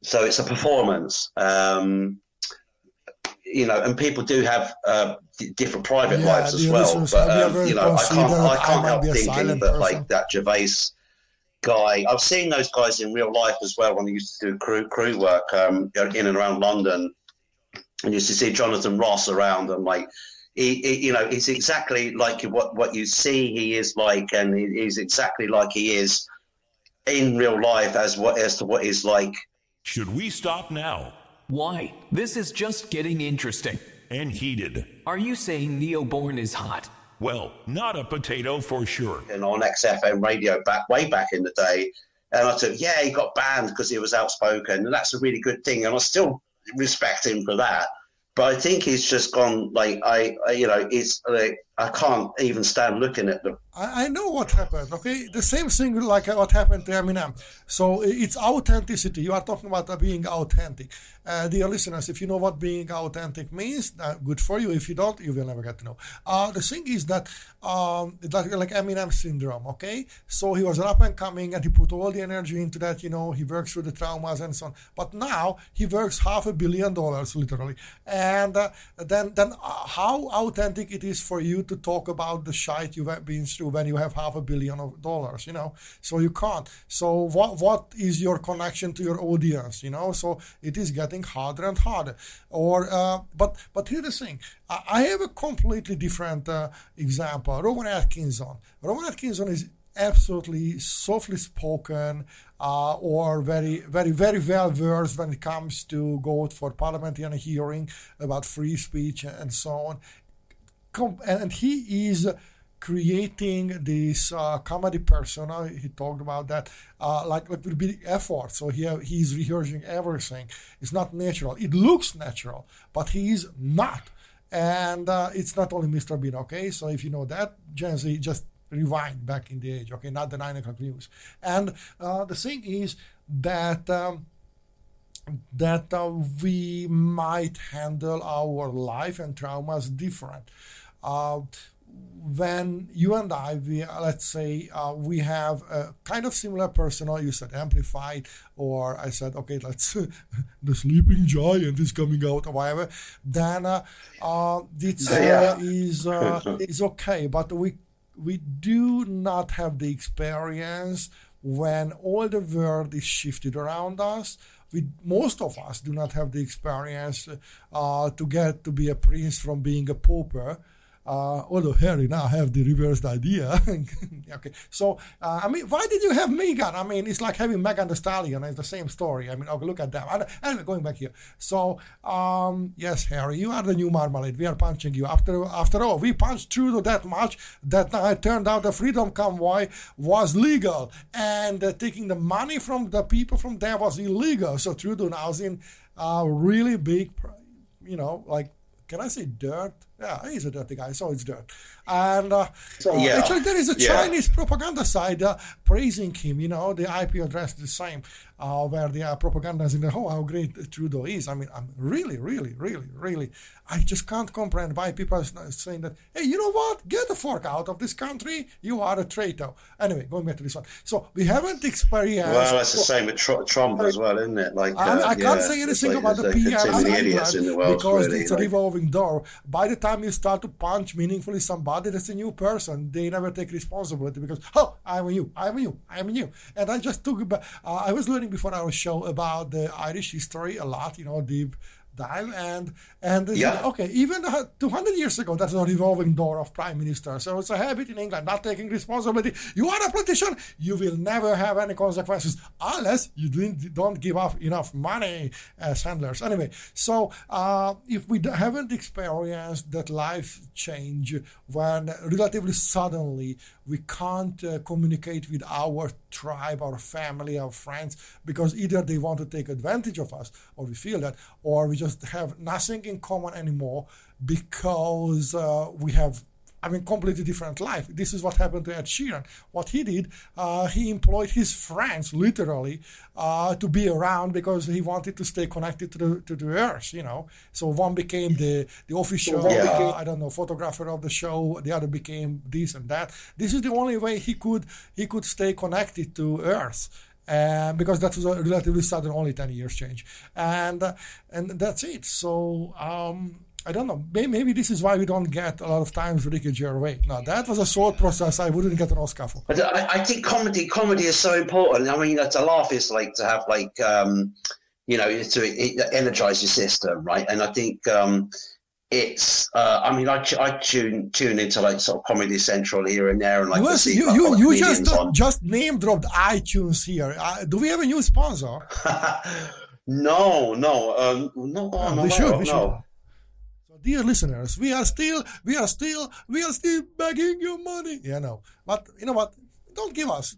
so it's a performance, um, you know, and people do have uh, d- different private Yeah, lives as well. But you um, you know, I can't I can't help thinking that person? like that Gervais guy. I've seen those guys in real life as well when I used to do crew crew work um, in and around London, and used to see Jonathan Ross around and like. He, he, you know, he's exactly like what what you see he is like, and he's exactly like he is in real life as what as to what he's like Should we stop now? Why? This is just getting interesting. And heated. Are you saying Neoborn is hot? Well, not a potato for sure. and on XFM radio back way back in the day. And I said, yeah, he got banned because he was outspoken, and that's a really good thing. And I still respect him for that. But I think he's just gone like I, I you know, it's like I can't even stand looking at them. I, I know what happened. Okay, the same thing like what happened to Eminem. So it's authenticity. You are talking about uh, being authentic, uh, dear listeners. If you know what being authentic means, uh, good for you. If you don't, you will never get to know. Uh, the thing is that um, like, like Eminem syndrome. Okay, so he was an up and coming, and he put all the energy into that. You know, he works through the traumas and so on. But now he works half a billion dollars literally, and uh, then then uh, how authentic it is for you to talk about the shite you've been through when you have half a billion of dollars, you know. So you can't. So what what is your connection to your audience, you know? So it is getting harder and harder. Or uh, but but here's the thing. I, I have a completely different uh, example. Rowan Atkinson. Rowan Atkinson is absolutely softly spoken uh, or very, very, very well versed when it comes to go for parliamentary hearing about free speech and so on. And he is creating this uh, comedy persona. He talked about that, uh, like like with big effort. So he he's rehearsing everything. It's not natural. It looks natural, but he is not. And uh, it's not only Mr. Bean. Okay, so if you know that, Gen Z just rewind back in the age. Okay, not the nine o'clock news. And uh, the thing is that. Um, that uh, we might handle our life and traumas different. Uh, when you and I, we let's say uh, we have a kind of similar persona. You said amplified, or I said, okay, let's the sleeping giant is coming out, or whatever. Then uh, uh, this Yeah. uh, is uh, is okay, but we we do not have the experience when all the world is shifted around us we most of us do not have the experience uh, to get to be a prince from being a pauper. Uh, although Harry now have the reversed idea. okay, so uh, I mean, why did you have Meghan? I mean, it's like having Megan Thee Stallion. It's the same story. I mean, okay, look at that. And- Anyway, going back here. So um, yes, Harry, you are the new Marmalade. We are punching you. After after all, we punched Trudeau that much that it turned out the Freedom Convoy was legal, and uh, taking the money from the people from there was illegal. So Trudeau now is in a really big, you know, like can I say dirt? Yeah, he's a dirty guy, so it's dirt. And uh, uh, Yeah. actually, there is a Yeah. Chinese propaganda side uh, praising him. You know, the IP address is the same, uh, where the uh, propaganda is in the oh how great Trudeau is. I mean, I'm really, really, really, really. I just can't comprehend why people are saying that. Hey, you know what? Get the fork out of this country. You are a traitor. Anyway, going back to this one. So we haven't experienced. well, that's the same with Tr- Trump as well, isn't it? Like I, uh, I can't yeah, say anything like about the like, PR idiots in the world, because really, it's a revolving door. By the time you start to punch meaningfully somebody that's a new person, they never take responsibility because oh, I'm you, I'm you, I'm you. And I just took. Uh, I was learning before our show about the Irish history a lot, you know, deep dive and and they said, okay even uh, 200 years ago that's a revolving door of prime minister. So it's a habit in england not taking responsibility. You are a politician you will never have any consequences unless you don't give up enough money as handlers. Anyway so uh, if we haven't experienced that life change when relatively suddenly we can't uh, communicate with our tribe, our family, our friends, because either they want to take advantage of us, or we feel that, or we just have nothing in common anymore because uh, we have I mean, completely different life. This is what happened to Ed Sheeran. What he did, uh, he employed his friends literally uh, to be around because he wanted to stay connected to the to the earth. You know, so one became the the official, Yeah. uh, I don't know, photographer of the show. The other became this and that. This is the only way he could he could stay connected to Earth. And because that was a relatively sudden, only ten years change, and uh, and that's it. So um, I don't know. May- Maybe this is why we don't get a lot of times Ricky Gervais. Now that was a short process. I wouldn't get an Oscar for. I, I think comedy comedy is so important. I mean, to laugh is like to have like um, you know to energize your system, right? And I think um, it's. Uh, I mean, I, I tune tune into like sort of Comedy Central here and there, and like You, to you, you, you just on. just name dropped iTunes here. Uh, do we have a new sponsor? no, no, um, no, I'm we should. We should. no. So, dear listeners, we are still, we are still, we are still begging your money. Yeah, no, but you know what? Don't give us.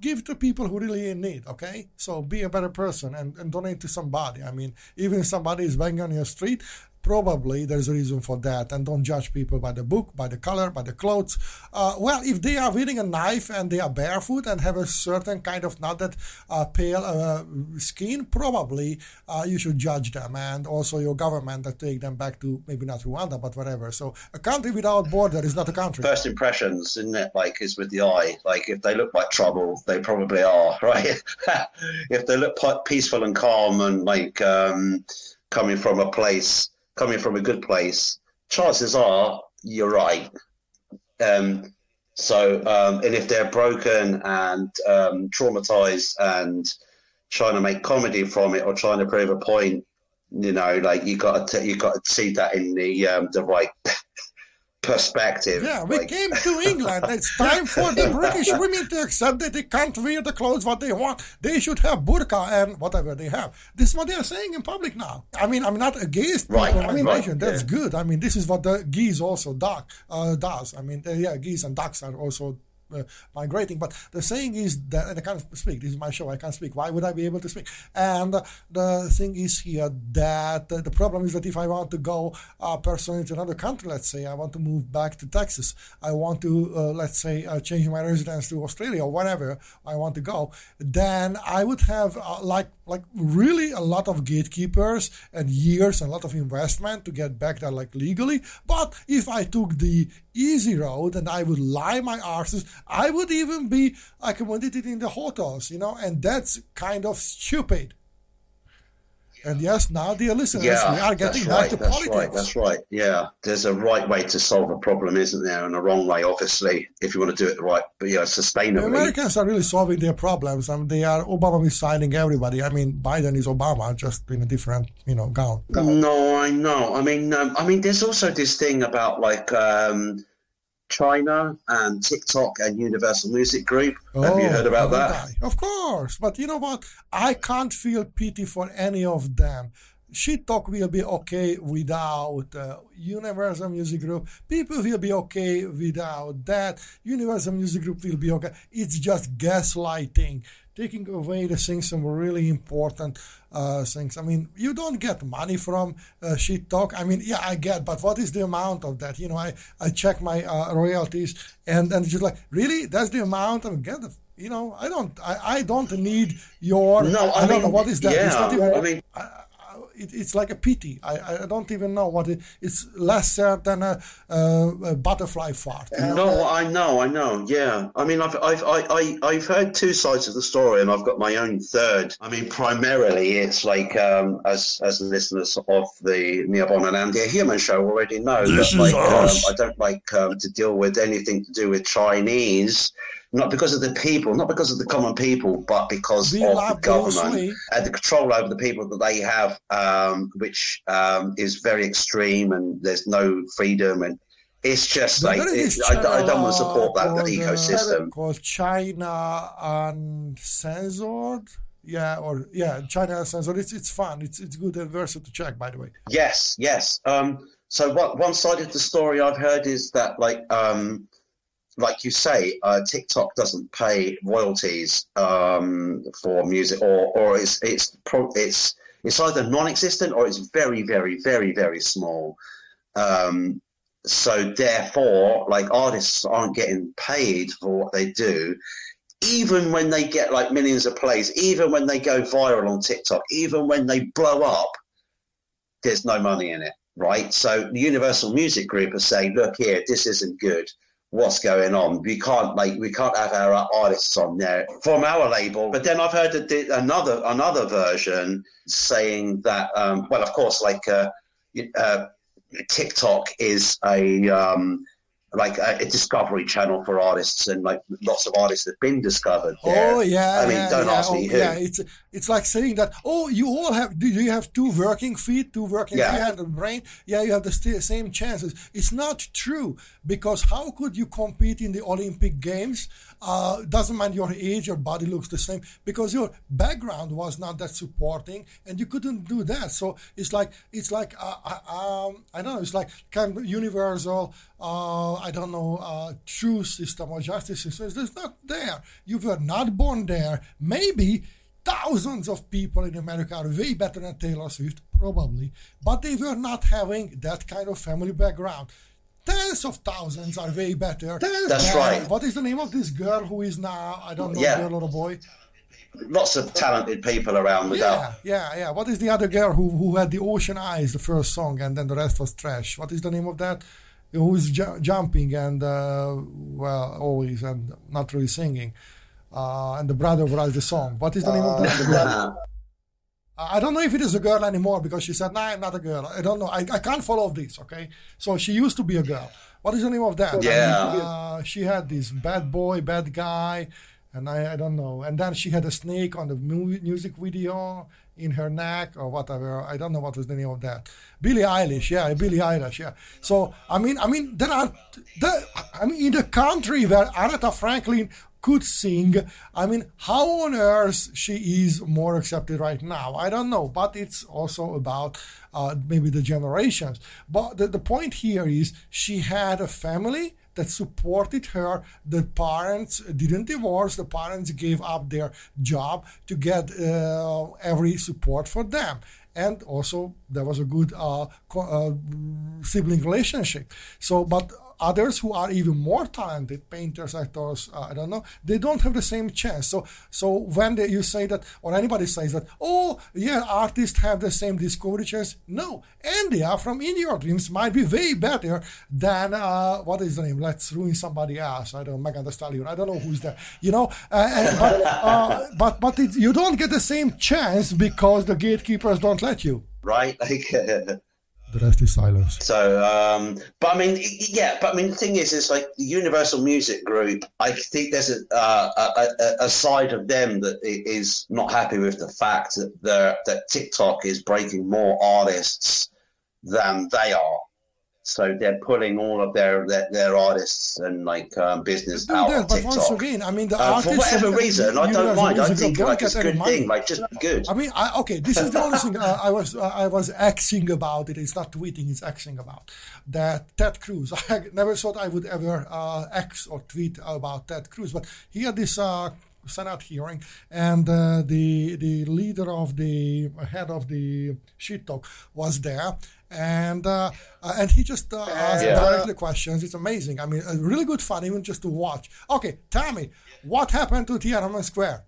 Give to people who really in need. Okay, so be a better person and, and donate to somebody. I mean, even if somebody is begging on your street, probably there's a reason for that. And don't judge people by the book, by the color, by the clothes. Uh, well, if they are wielding a knife and they are barefoot and have a certain kind of not that uh, pale uh, skin, probably uh, you should judge them, and also your government that take them back to maybe not Rwanda, but whatever. So a country without border is not a country. First impressions, isn't it? Like is with the eye. Like if they look like trouble, they probably are, right? if they look peaceful and calm and like um, coming from a place, coming from a good place, chances are you're right. Um, so, um, and if they're broken and um, traumatized and trying to make comedy from it or trying to prove a point, you know, like you got to you got to see that in the um, the right perspective. Yeah, we like- came to England. It's time for the British women to accept that they can't wear the clothes what they want. They should have burqa and whatever they have. This is what they are saying in public now. I mean, I'm not against Right, people I mean, right, That's yeah. good. I mean, this is what the geese also duck, uh, does. I mean, uh, yeah, geese and ducks are also uh, migrating. But the saying is that, and I can't speak. This is my show. I can't speak. Why would I be able to speak? And the thing is here that the problem is that if I want to go uh, personally to another country, let's say I want to move back to Texas, I want to, uh, let's say, uh, change my residence to Australia or wherever I want to go, then I would have uh, like like really a lot of gatekeepers and years and a lot of investment to get back there like legally. But if I took the easy road and I would lie my arses, I would even be accommodated in the hotels, you know, and that's kind of stupid. And yes, now, dear listeners, Yeah, we are getting back right. to That's politics. right. That's right. Yeah, there's a right way to solve a problem, isn't there? And a wrong way, obviously, if you want to do it the right, but yeah, The sustainably. Americans are really solving their problems. I mean, they are Obama is signing everybody. I mean, Biden is Obama, just in a different, you know, gown. No, I know. I mean, um, I mean, there's also this thing about like um, China and TikTok and Universal Music Group. Have you heard about that? I? Of course, but you know what? I can't feel pity for any of them. Shit talk will be okay without uh, Universal Music Group. People will be okay without that. Universal Music Group will be okay. It's just gaslighting, taking away the things, some really important uh, things. I mean, you don't get money from uh, shit talk. I mean, yeah, I get, but what is the amount of that? You know, I, I check my uh, royalties and and just like, really, that's the amount. I mean, get the. You know, I don't. I, I don't need your. No, I, I, don't know what is that. Yeah, even. I mean, I, it, it's like a pity. I, I don't even know what it. It's lesser than a, a, a butterfly fart. you know? No, I know, I know. Yeah, I mean, I've I've I, I, I've heard two sides of the story, and I've got my own third. I mean, primarily, it's like um, as as listeners of the Neoborn and Andia Human show already know This that is like um. I don't like um, to deal with anything to do with Chinese. Not because of the people, not because of the common people, but because of the government and the control over the people that they have, um, which um, is very extreme, and there's no freedom, and it's just like it, I, don't- I don't want to support that, that uh, ecosystem. called China Uncensored. Yeah, or yeah, China Uncensored. It's it's fun. It's it's good and to check. By the way. Yes, yes. Um, so what, one side of the story I've heard is that, like, um, like you say, uh, TikTok doesn't pay royalties um, for music, or or it's it's pro- it's it's either non-existent or it's very, very, very, very small. Um, so therefore, like artists aren't getting paid for what they do, even when they get like millions of plays, even when they go viral on TikTok, even when they blow up, there's no money in it, right? So the Universal Music Group are saying, look here, this isn't good. What's going on? We can't like we can't have our artists on there from our label. But then I've heard another another version saying that um, well, of course, like uh, uh, TikTok is a um, like a, a, discovery channel for artists, and like lots of artists have been discovered. Oh, there. Oh yeah, I mean, yeah, don't yeah. ask oh, me who. Yeah, it's it's like saying that. Oh, you all have. Do you have two working feet, two working Yeah. hand and brain? Yeah, you have the st- same chances. It's not true because how could you compete in the Olympic Games? Uh, doesn't mind your age, your body looks the same because your background was not that supporting, and you couldn't do that. So it's like it's like uh, um, I don't know. It's like kind of universal. Uh, I don't know. Uh, true system or justice system. It's not there. You were not born there. Maybe thousands of people in America are way better than Taylor Swift, probably, but they were not having that kind of family background. Tens of thousands are way better. That's right. What is the name of this girl who is now, I don't know, Yeah. girl or a boy? Lots of talented people around without. Yeah, yeah, yeah. What is the other girl who, who had the Ocean Eyes, the first song, and then the rest was trash? What is the name of that? Who is ju- jumping and, uh, well, always, and not really singing. Uh, and the brother writes the song. What is the name of that girl? Uh, I don't know if it is a girl anymore because she said, "No, I'm not a girl." I don't know. I, I can't follow this. Okay, so she used to be a girl. What is the name of that? Yeah. uh, she had this bad boy, bad guy, and I, I don't know. And then she had a snake on the mu- music video in her neck or whatever. I don't know what was the name of that. Billie Eilish, yeah, Billie Eilish, yeah. So I mean, I mean, there are, there, I mean, in the country where Aretha Franklin could sing. I mean, how on earth she is more accepted right now? I don't know, but it's also about uh, maybe the generations. But the, the point here is she had a family that supported her. The parents didn't divorce. The parents gave up their job to get uh, every support for them. And also, there was a good uh, co- uh, sibling relationship. So, but others who are even more talented painters actors uh, i don't know they don't have the same chance. So so when they, you say that or anybody says that oh yeah artists have the same discovery chance. No india from in your dreams might be way better than uh, what is the name? Let's ruin somebody else. I don't megan Thee stallion. I don't know who's there you know? Uh, and, but uh, but but it, you don't get the same chance because the gatekeepers don't let you. Right? Like, the rest is silence so, um, but I mean, yeah, but I mean, the thing is, it's like the Universal Music Group. I think there's a, uh, a, a, side of them that is not happy with the fact that that TikTok is breaking more artists than they are. So they're pulling all of their their, their artists and like um, business out that, but once again, I mean, the Uh, for whatever reason, I don't mind. I think like it's a good money. thing. Like just be good. I mean, I, okay, this is the only thing uh, I was uh, I was axing about it. It's not tweeting; it's axing about that Ted Cruz. I never thought I would ever uh, X or tweet about Ted Cruz, but he had this. Uh, Senate hearing, and uh, the the leader of the head of the shit talk was there, and uh, uh, and he just uh, asked Yeah. directly questions. It's amazing. I mean, really good fun, even just to watch. Okay, tell me what happened to Tiananmen Square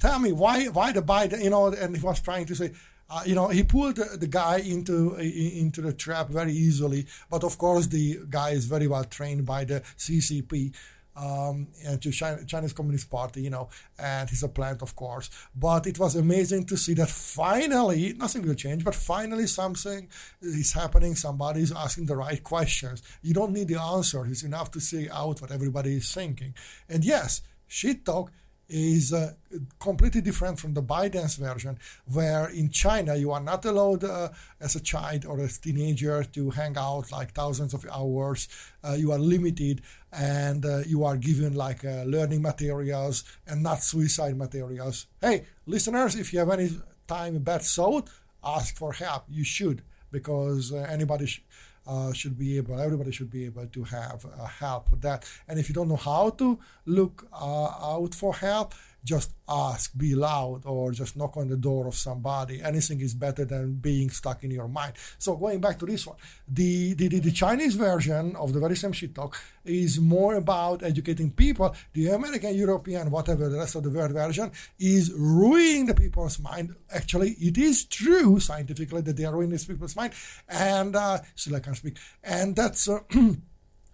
tell me why why the Biden you know and he was trying to say uh, you know he pulled the, the guy into into the trap very easily but of course the guy is very well trained by the CCP um, and to China, Chinese Communist Party, you know, and he's a plant, of course. But it was amazing to see that finally, nothing will change, but finally something is happening. Somebody is asking the right questions. You don't need the answer. It's enough to say out what everybody is thinking. And yes, shit talk is uh, completely different from the Biden's version, where in China you are not allowed uh, as a child or as a teenager to hang out like thousands of hours. Uh, you are limited and uh, you are given like uh, learning materials and not suicide materials. Hey, listeners, if you have any time bad thought, ask for help. You should because uh, anybody. Sh- uh, should be able, everybody should be able to have uh, help with that. And if you don't know how to look uh, out for help, just ask, be loud, or just knock on the door of somebody. Anything is better than being stuck in your mind. So going back to this one, the the, the, the Chinese version of the very same shit talk is more about educating people. The American, European, whatever the rest of the world version is ruining the people's mind. Actually, it is true scientifically that they are ruining people's mind, and uh, still I can't speak, and that's. Uh,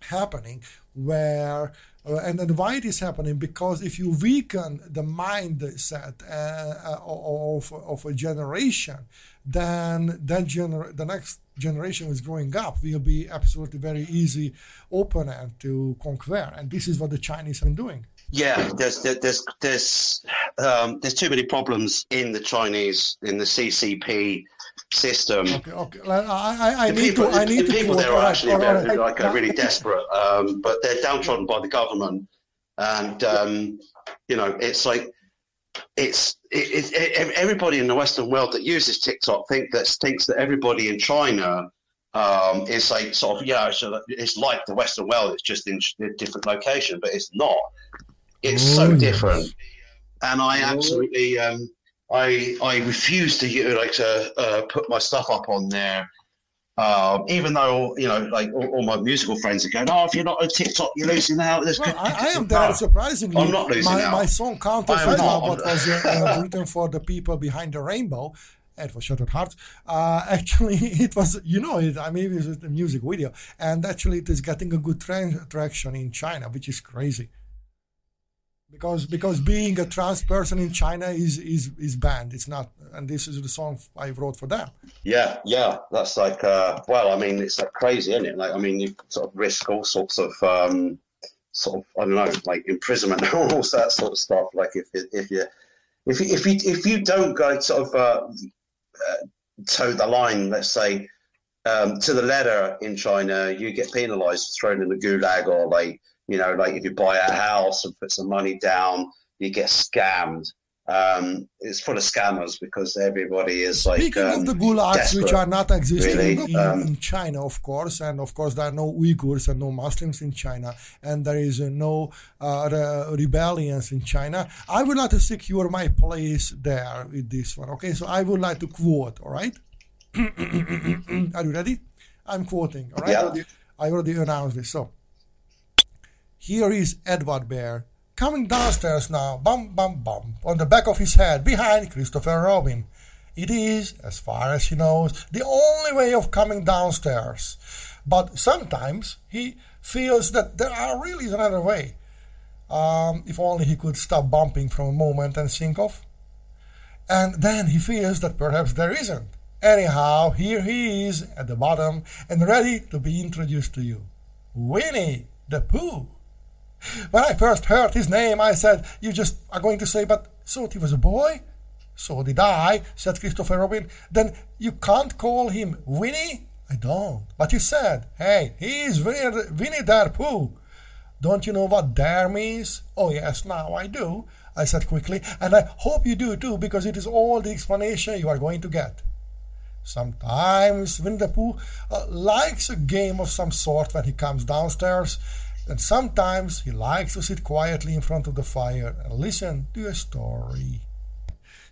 happening where uh, and then why it is happening? Because if you weaken the mindset uh, of, of a generation then that gener- the next generation is growing up will be absolutely very easy opponent to conquer. And this is what the chinese have been doing. Yeah, there's there's there's um, there's too many problems in the Chinese in the CCP system. Okay, okay. I, I, I the need people, to. I need the to. people there are right, actually right, very, like really desperate, um, but they're downtrodden by the government, and um, you know it's like it's it, it, everybody in the Western world that uses TikTok think that thinks that everybody in China um, is like sort of yeah, so it's like the Western world. It's just in a different location, but it's not. It's Oh, so yes. different, and I absolutely um, I I refuse to you know, like to uh, put my stuff up on there. Um, even though you know, like all, all my musical friends are going, "Oh, if you're not on TikTok, you're losing out." There's Well, I, I am there. Surprisingly, I'm not losing my, out. my song "Counter I am for not. what was uh, uh, written for the people behind the rainbow. It was Shattered Hearts. Uh, actually, it was you know it. I mean, it was a music video, and actually, it is getting a good tra- traction in China, which is crazy. Because because being a trans person in China is is is banned. It's not, and this is the song I wrote for them. Yeah, yeah, that's like, uh, well, I mean, it's like crazy, isn't it? Like, I mean, you sort of risk all sorts of, um, sort of, I don't know, like imprisonment, and all that sort of stuff. Like, if if you if if you if you don't go sort of uh, uh, toe the line, let's say, um, to the letter in China, you get penalised, thrown in the gulag, or like, you know, like if you buy a house and put some money down, you get scammed. Um, it's full of scammers because everybody is like. Speaking um, of the gulags, which are not existing really. in, Um, in China, of course, and of course there are no Uyghurs and no Muslims in China, and there is uh, no uh, re- rebellions in China. I would like to secure my place there with this one. Okay, so I would like to quote. All right, are you ready? I'm quoting. All right, Yeah. I already announced this. So here is Edward Bear coming downstairs now, bum bum bum, on the back of his head, behind Christopher Robin. It is, as far as he knows, the only way of coming downstairs. But sometimes he feels that there are really another way. Um, if only he could stop bumping from a moment and think of. And then he feels that perhaps there isn't. Anyhow, here he is at the bottom and ready to be introduced to you. Winnie the Pooh. When I first heard his name, I said, You just are going to say, but so he was a boy? So did I, said Christopher Robin. Then you can't call him Winnie? I don't. But you said, Hey, he's Winnie, Winnie the Pooh. Don't you know what dare means? Oh, yes, now I do, I said quickly, and I hope you do too, because it is all the explanation you are going to get. Sometimes Winnie the Pooh uh, likes a game of some sort when he comes downstairs, and sometimes he likes to sit quietly in front of the fire and listen to a story.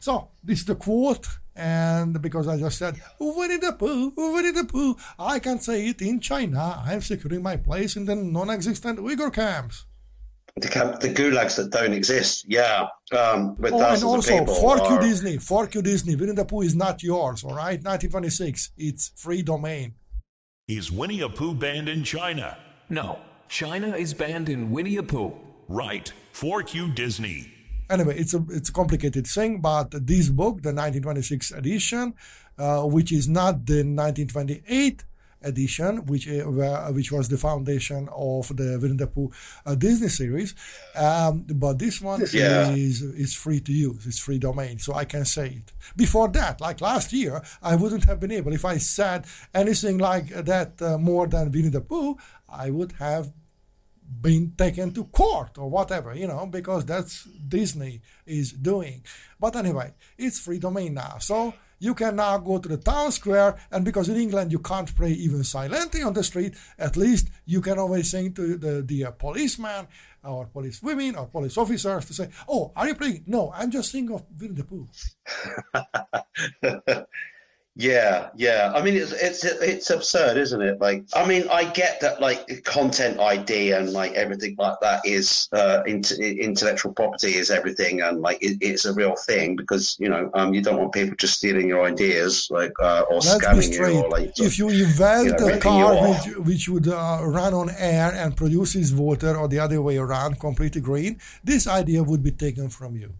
So, this is the quote, and because I just said, Winnie the Pooh, Winnie the Pooh, I can say it in China. I'm securing my place in the non existent Uyghur camps. the, camp, the gulags that don't exist. Yeah, um, with Oh, and thousands also, of people. fork you are- Disney, fork you Disney. Winnie the Pooh is not yours, all right? 1926, it's free domain. Is Winnie a Pooh banned in China? No, China is banned in Winnie the Pooh. Right. Fork you Disney. anyway, it's a it's a complicated thing, but this book, the 1926 edition, uh, which is not the 1928 edition, which uh, which was the foundation of the Winnie the Pooh uh, Disney series, um, but this one Yeah. is is free to use. It's free domain, so I can say it. Before that, like last year, I wouldn't have been able. If I said anything like that uh, more than Winnie the Pooh, I would have been taken to court or whatever, you know, because that's Disney is doing. But anyway, it's free domain now. So you can now go to the town square, and because in England you can't pray even silently on the street, at least you can always sing to the, the uh, policeman or police women or police officers to say, "Oh, are you praying?" No, I'm just thinking of Winnie the Pooh. Yeah, yeah. I mean, it's it's it's absurd, isn't it? Like, I mean, I get that like content ID and like everything like that is uh, int- intellectual property is everything, and like it, it's a real thing because you know um, you don't want people just stealing your ideas like uh, or Let's scamming you or like if you invent you know, a car which, which would uh, run on air and produces water, or the other way around, completely green, this idea would be taken from you.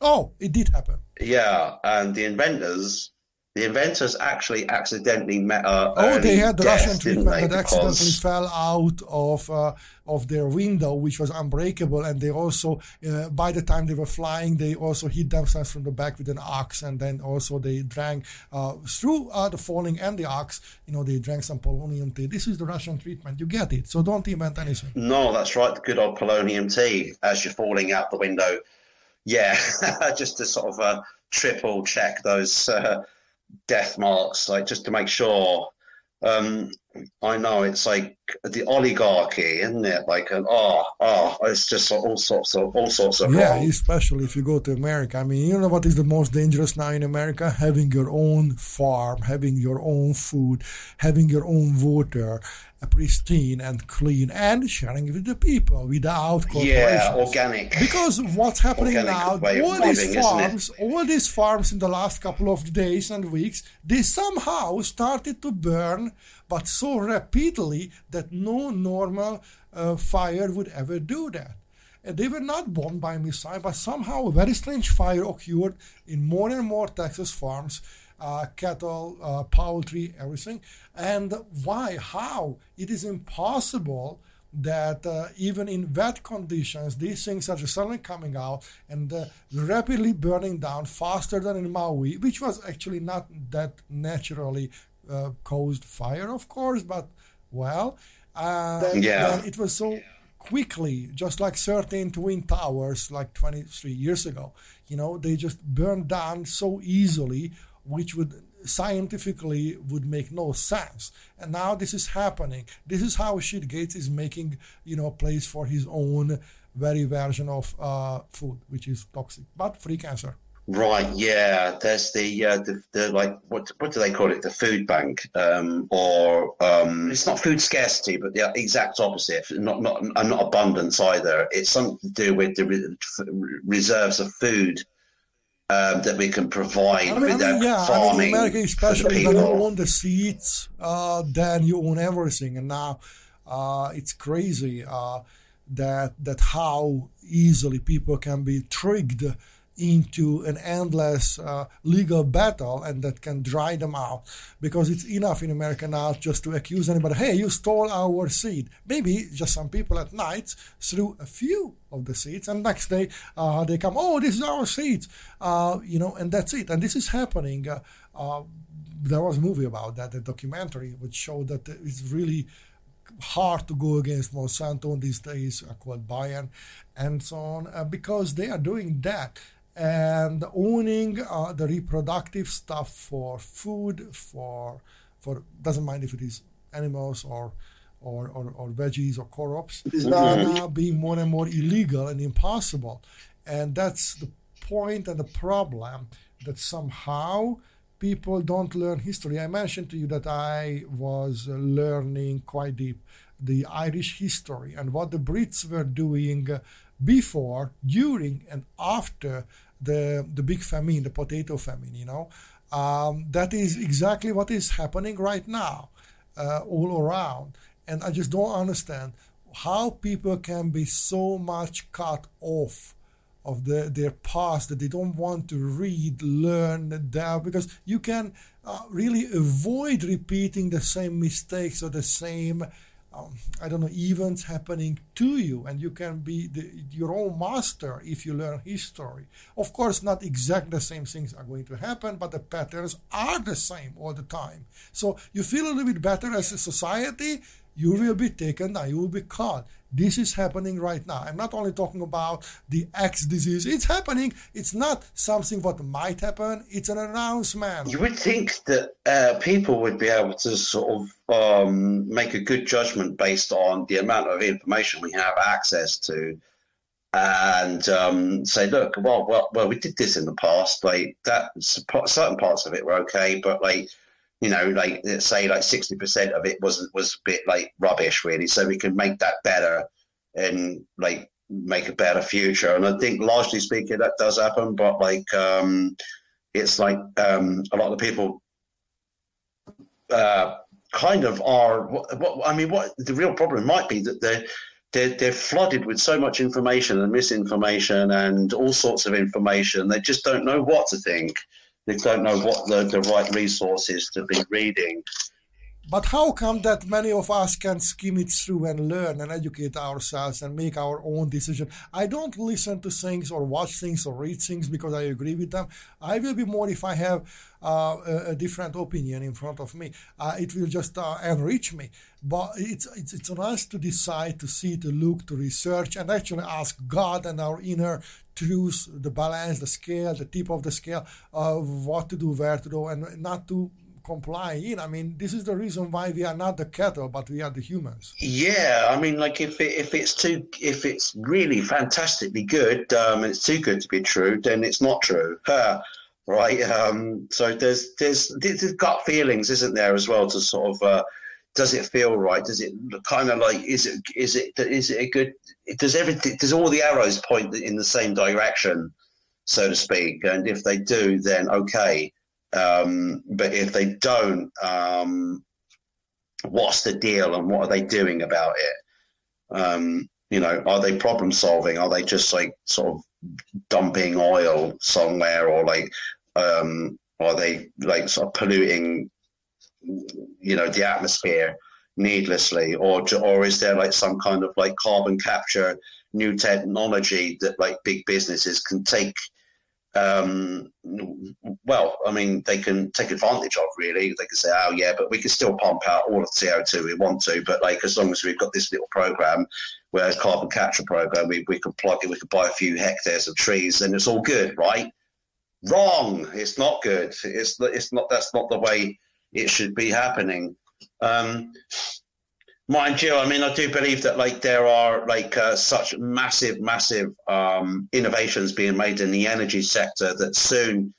Oh, it did happen. Yeah, and the inventors, the inventors actually accidentally met. Uh, Oh, they had the death, Russian treatment they? that accidentally Because- fell out of uh, of their window, which was unbreakable, and they also, uh, by the time they were flying, they also hit themselves from the back with an ox, and then also they drank uh, through uh, the falling and the ox. You know, they drank some polonium tea. This is the Russian treatment. You get it. So don't invent anything. No, that's right. The good old polonium tea as you're falling out the window. Yeah, just to sort of uh, triple check those uh, death marks, like just to make sure. Um, I know it's like the oligarchy, isn't it? Like, an, oh, oh, it's just all sorts of all sorts of Yeah, wrong. especially if you go to America. I mean, you know what is the most dangerous now in America? Having your own farm, having your own food, having your own water, pristine and clean, and sharing with the people without corporations. Yeah, organic. Because what's happening Organic now, all these living, farms, all these farms in the last couple of days and weeks, they somehow started to burn, but so rapidly that no normal uh, fire would ever do that. And they were not bombed by missile, but somehow a very strange fire occurred in more and more Texas farms, uh, cattle, uh, poultry, everything. And why? How? It is impossible that uh, even in wet conditions, these things are just suddenly coming out and uh, rapidly burning down faster than in Maui, which was actually not that naturally uh, caused fire, of course, but well, uh, Yeah. it was so quickly, just like certain twin towers like 23 years ago. You know, they just burned down so easily, which would scientifically would make no sense. And now this is happening. This is how Shit Gates is making, you know, place for his own very version of uh, food, which is toxic, but free cancer. Right, yeah. There's the uh, the, the like what what do they call it? The food bank, um, or um, it's not food scarcity, but the exact opposite. Not not not abundance either. It's something to do with the re- reserves of food um, that we can provide I mean, I without mean, yeah, I farming mean, America, especially when you own the seeds, uh, then you own everything. And now uh, it's crazy uh, that that how easily people can be tricked into an endless uh, legal battle and that can dry them out because it's enough in America now just to accuse anybody, hey, you stole our seed. Maybe just some people at night threw a few of the seeds and next day uh, they come, oh, this is our seeds, uh, you know, and that's it. And this is happening. Uh, uh, there was a movie about that, a documentary, which showed that it's really hard to go against Monsanto these days, uh, called Bayern, and so on, uh, because they are doing that and owning uh, the reproductive stuff for food, for for doesn't mind if it is animals or or, or, or veggies or crops, is now being more and more illegal and impossible, and that's the point and the problem that somehow people don't learn history. I mentioned to you that I was uh, learning quite deep the Irish history and what the Brits were doing before, during, and after the the big famine, the potato famine. You know, um, that is exactly what is happening right now, uh, all around. And I just don't understand how people can be so much cut off of the, their past that they don't want to read, learn, that because you can uh, really avoid repeating the same mistakes or the same, um, I don't know, events happening to you, and you can be the, your own master if you learn history. Of course, not exactly the same things are going to happen, but the patterns are the same all the time. So you feel a little bit better as a society you will be taken down, you will be caught. This is happening right now. I'm not only talking about the X disease, it's happening. It's not something what might happen, it's an announcement. You would think that uh, people would be able to sort of um, make a good judgment based on the amount of information we have access to and um, say, look, well, well, well, we did this in the past. Like that, certain parts of it were okay, but like, you know, like say like sixty percent of it wasn't was a bit like rubbish, really. So we can make that better and like make a better future. And I think, largely speaking, that does happen. But like, um, it's like um, a lot of people. Uh, kind of are what, what, I mean what the real problem might be that they they're, they're flooded with so much information and misinformation and all sorts of information. They just don't know what to think. They don't know what the, the right resources to be reading. But how come that many of us can skim it through and learn and educate ourselves and make our own decision? I don't listen to things or watch things or read things because I agree with them. I will be more if I have uh, a, a, different opinion in front of me. Uh, it will just uh, enrich me. But it's, it's it's us to decide, to see, to look, to research, and actually ask God and our inner truth, the balance, the scale, the tip of the scale of what to do, where to do, and not to comply in. I mean, this is the reason why we are not the cattle, but we are the humans. Yeah, I mean, like if it, if it's too if it's really fantastically good um, it's too good to be true, then it's not true. Uh, right. Um, so there's there's there's gut feelings, isn't there, as well to sort of. Uh, does it feel right? Does it kind of like is it is it is it a good? Does everything? Does all the arrows point in the same direction, so to speak? And if they do, then okay. Um, but if they don't, um, what's the deal and what are they doing about it? Um, you know, are they problem solving? Are they just like sort of dumping oil somewhere or like, um, are they like sort of polluting, you know, the atmosphere needlessly? Or, or is there like some kind of like carbon capture new technology that like big businesses can take um, well, I mean, they can take advantage of really. They can say, oh, yeah, but we can still pump out all of the CO2 we want to. But like, as long as we've got this little program, where carbon capture program, we, we can plug it, we can buy a few hectares of trees and it's all good, right? Wrong. It's not good. It's, it's not, that's not the way it should be happening. Um, mind you, I mean, I do believe that like there are like uh, such massive, massive um, innovations being made in the energy sector that soon,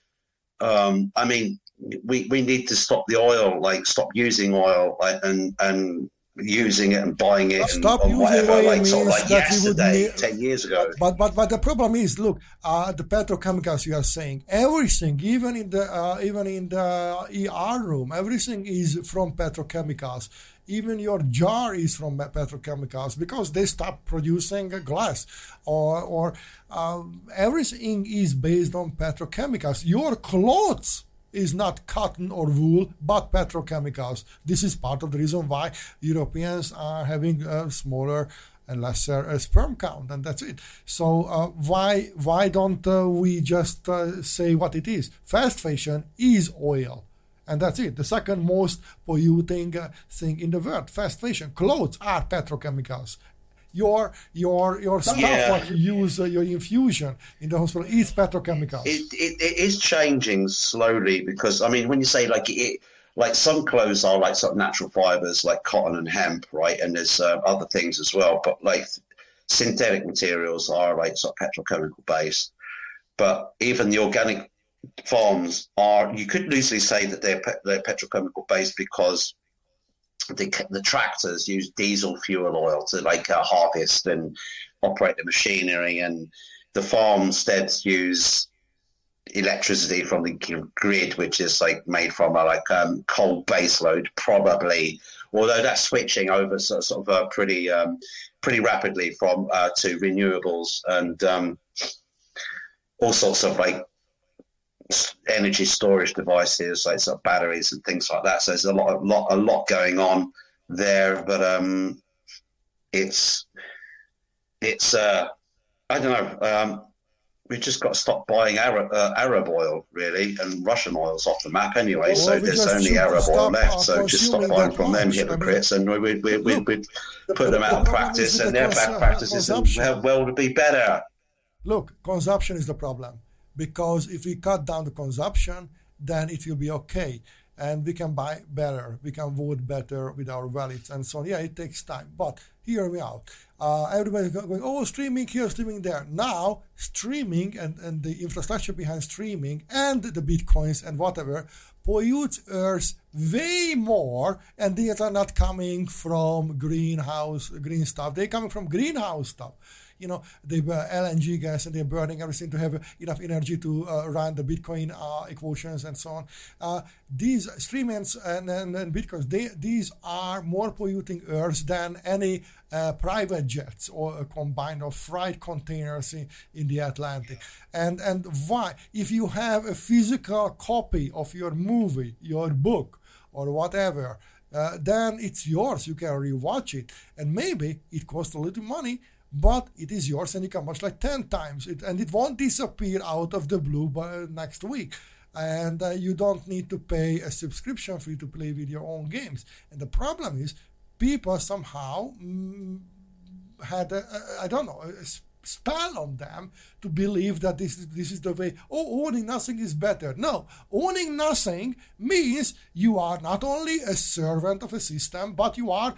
um, I mean, we, we need to stop the oil, like stop using oil like, and and using it and buying it. stop using whatever, oil like, means sort of like that yesterday, ten years ago. But but but the problem is, look, uh, the petrochemicals you are saying, everything, even in the uh, even in the ER room, everything is from petrochemicals even your jar is from petrochemicals because they stop producing glass or, or uh, everything is based on petrochemicals your clothes is not cotton or wool but petrochemicals this is part of the reason why europeans are having a smaller and lesser uh, sperm count and that's it so uh, why why don't uh, we just uh, say what it is fast fashion is oil and that's it. The second most polluting uh, thing in the world, fast fashion. Clothes are petrochemicals. Your your your stuff yeah. what you use uh, your infusion in the hospital is petrochemicals. It, it, it is changing slowly because I mean when you say like it like some clothes are like sort of natural fibers like cotton and hemp right and there's uh, other things as well but like synthetic materials are like sort of petrochemical based but even the organic farms are, you could loosely say that they're, they're petrochemical based because the, the tractors use diesel fuel oil to like uh, harvest and operate the machinery, and the farmsteads use electricity from the grid, which is like made from a like um, coal baseload, probably. Although that's switching over sort, sort of uh, pretty um, pretty rapidly from uh, to renewables and um, all sorts of like energy storage devices, like sort of batteries and things like that. So there's a lot, a lot, a lot going on there. But um, it's it's uh, I don't know. Um, we just got to stop buying Arab, uh, Arab oil, really, and Russian oil's off the map anyway. Well, so there's only Arab oil left. So just stop buying from them much. I mean, hypocrites, and we we we we look, we'd the- put them the out of practice, and their bad practices, and consumption. well to be better. Look, consumption is the problem because if we cut down the consumption, then it will be okay. And we can buy better, we can vote better with our wallets and so on. Yeah, it takes time, but hear me out. Uh, everybody's going, oh, streaming here, streaming there. Now, streaming and, and the infrastructure behind streaming and the bitcoins and whatever pollutes Earth way more, and these are not coming from greenhouse green stuff. They're coming from greenhouse stuff you know, they burn LNG gas and they're burning everything to have enough energy to uh, run the Bitcoin uh, equations and so on. Uh, these streamings and, and, and Bitcoins, they, these are more polluting Earth than any uh, private jets or a combined of freight containers in, in the Atlantic. And, and why? If you have a physical copy of your movie, your book, or whatever, uh, then it's yours. You can rewatch it, and maybe it costs a little money, but it is yours, and you can watch like ten times it, and it won't disappear out of the blue by next week. And uh, you don't need to pay a subscription fee to play with your own games. And the problem is, people somehow mm, had I don't know a spell on them to believe that this is this is the way. Oh, owning nothing is better. No, owning nothing means you are not only a servant of a system, but you are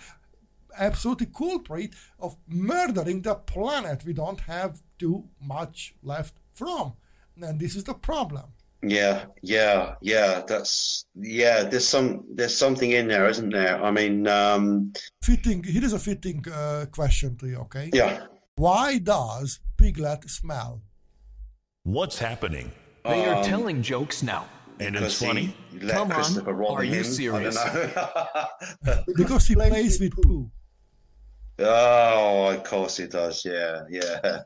absolutely culprit of murdering the planet we don't have too much left from. And this is the problem. Yeah, yeah, yeah. That's yeah. There's some there's something in there, isn't there? I mean, um, Fitting. Here is a fitting uh, question to you. Okay. yeah. Why does piglet smell? What's happening? They are Um, telling jokes now. And it's funny. Come on, Christopher Robin are you serious? I don't know. Because he plays with poo. Oh, of course he does. Yeah, yeah.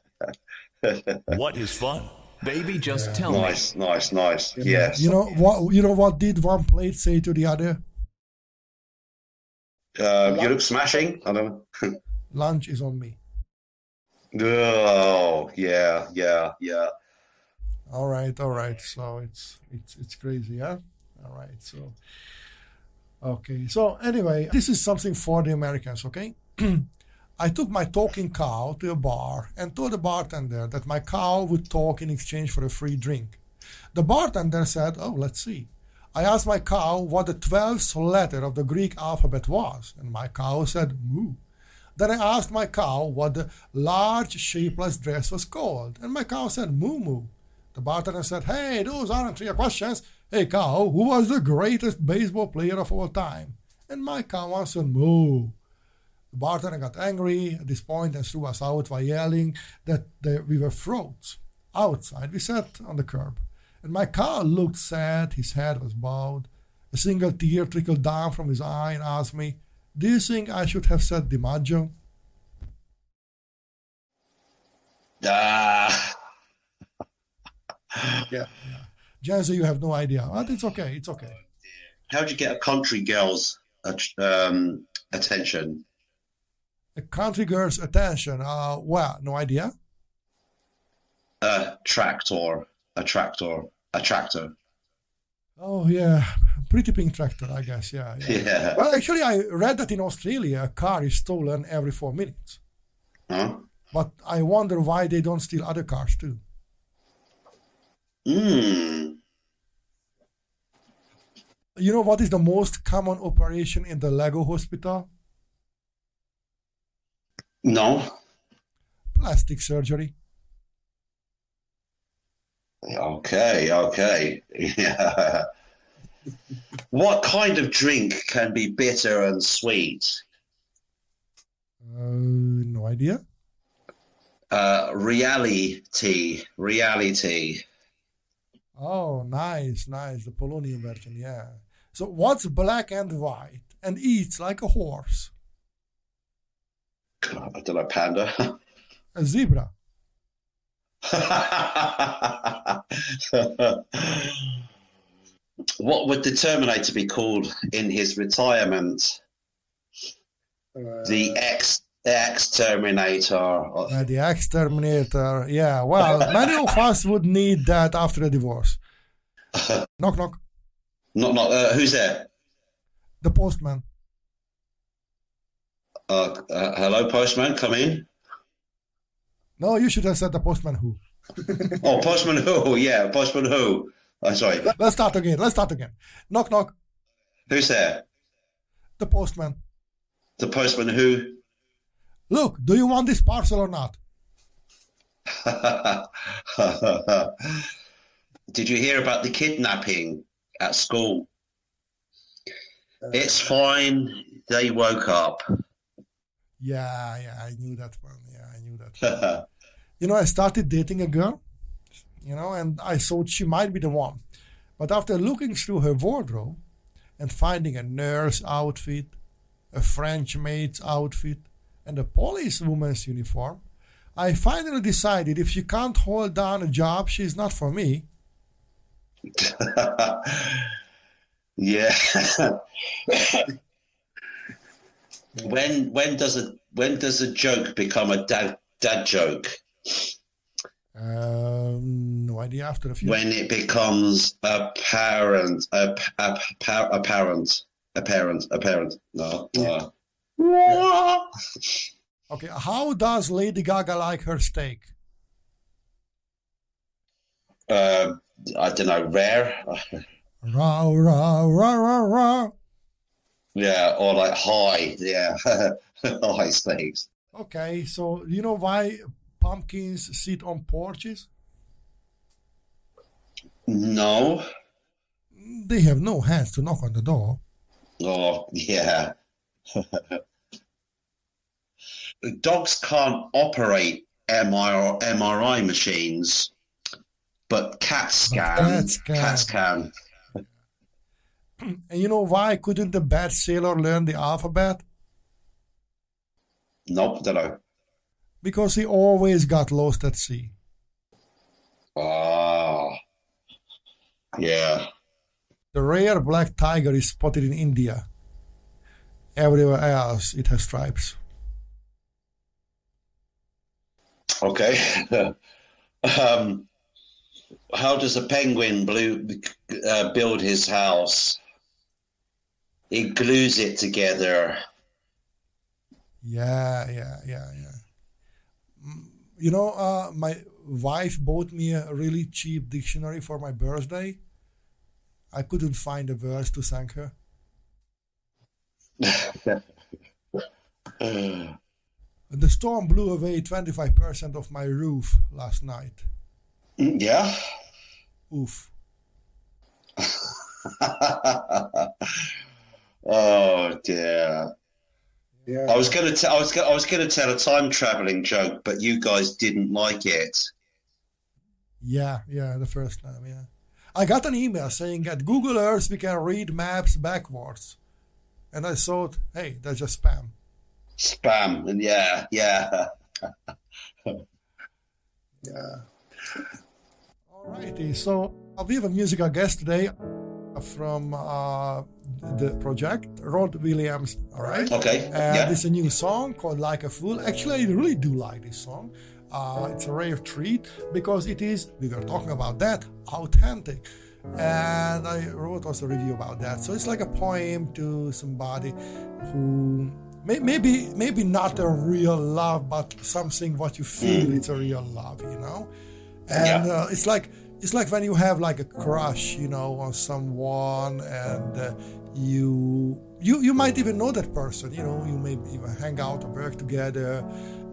What is fun? Baby, just tell me. nice, nice, nice. Yes. You know what? You know what did one plate say to the other? Uh, you look smashing. I don't. know. Lunch is on me. oh, yeah, yeah, yeah. All right, all right. So it's it's it's crazy, yeah. All right, so okay. So anyway, this is something for the Americans, okay? I took my talking cow to a bar and told the bartender that my cow would talk in exchange for a free drink. The bartender said, "Oh, let's see." I asked my cow what the twelfth letter of the Greek alphabet was, and my cow said "moo." Then I asked my cow what the large shapeless dress was called, and my cow said moo moo. The bartender said, Hey, those aren't your questions. Hey, cow, who was the greatest baseball player of all time? And my cow answered, Moo. The bartender got angry at this point and threw us out by yelling that we were frauds. Outside, we sat on the curb, and my car looked sad, his head was bowed. A single tear trickled down from his eye and asked me, Do you think I should have said DiMaggio? Ah, Yeah. Jansen, you have no idea. But it's okay, it's okay. how'd you get a country girl's uh, um, attention? A country girl's attention. Uh, well, no idea. A tractor, a tractor, a tractor. Oh yeah, pretty pink tractor, I guess. Yeah, yeah. Yeah. Well, actually, I read that in Australia, a car is stolen every four minutes. Huh? But I wonder why they don't steal other cars too. Hmm. You know what is the most common operation in the Lego hospital? No. Plastic surgery. Okay, okay. Yeah. what kind of drink can be bitter and sweet? Uh, no idea. Uh, reality, reality. Oh, nice, nice. The Polonian version, yeah. So what's black and white and eats like a horse? I don't know, panda. A zebra. what would the Terminator be called in his retirement? the X Exterminator. Uh, the X Terminator. Yeah, well, many of us would need that after a divorce. knock, knock. Knock knock. Uh, who's there? The postman. Uh, uh, hello, postman. Come in. No, you should have said the postman who. Oh, postman who? Yeah, postman who? I'm sorry. Let's start again. Let's start again. Knock, knock. Who's there? The postman. The postman who? Look, do you want this parcel or not? Did you hear about the kidnapping at school? It's fine. They woke up. Yeah, yeah, I knew that one. Yeah, I knew that. you know, I started dating a girl, you know, and I thought she might be the one. But after looking through her wardrobe and finding a nurse outfit, a French maid's outfit, and a police woman's uniform, I finally decided if she can't hold down a job, she's not for me. yeah. when when does a when does a joke become a dad dad joke? Um, no idea. After a few. When it becomes apparent, a, a, a, apparent, apparent, apparent. No. no. Okay, how does Lady Gaga like her steak? Uh, I don't know, rare. Rah, rah, rah, rah. Yeah, or like high. Yeah, high steaks. Okay, so you know why pumpkins sit on porches? No. They have no hands to knock on the door. Oh, yeah. Dogs can't operate MRI, MRI machines, but cats But cats can. Cats can. And you know why couldn't the bad sailor learn the alphabet? Nope, don't know. Because he always got lost at sea. Ah. Yeah. The rare black tiger is spotted in India. Everywhere else, it has stripes. Okay. um, how does a penguin blue, uh, build his house? He glues it together. Yeah, yeah, yeah, yeah. Mm, You know, uh, my wife bought me a really cheap dictionary for my birthday. I couldn't find a verse to thank her. The storm blew away 25% of my roof last night. yeah. Oof. oh dear. Yeah. I was gonna tell. I was. Go- I was gonna tell a time traveling joke, but you guys didn't like it. Yeah, yeah, the first time, yeah. I got an email saying at Google Earth we can read maps backwards. And I thought, hey, that's just spam. Spam. And yeah, yeah. Yeah. Alrighty, so uh, we have a musical guest today from uh, the project, Rod Williams. All right. Okay. And yeah. it's a new song called Like a Fool. Actually, I really do like this song. Uh, it's a rare treat because it is, we were talking about that, authentic. And I wrote also a review about that. So it's like a poem to somebody who may, maybe maybe not a real love, but something what you feel it's a real love, you know. And Yeah. uh, it's like it's like when you have like a crush, you know, on someone, and uh, you you you might even know that person, you know, you may even hang out or work together,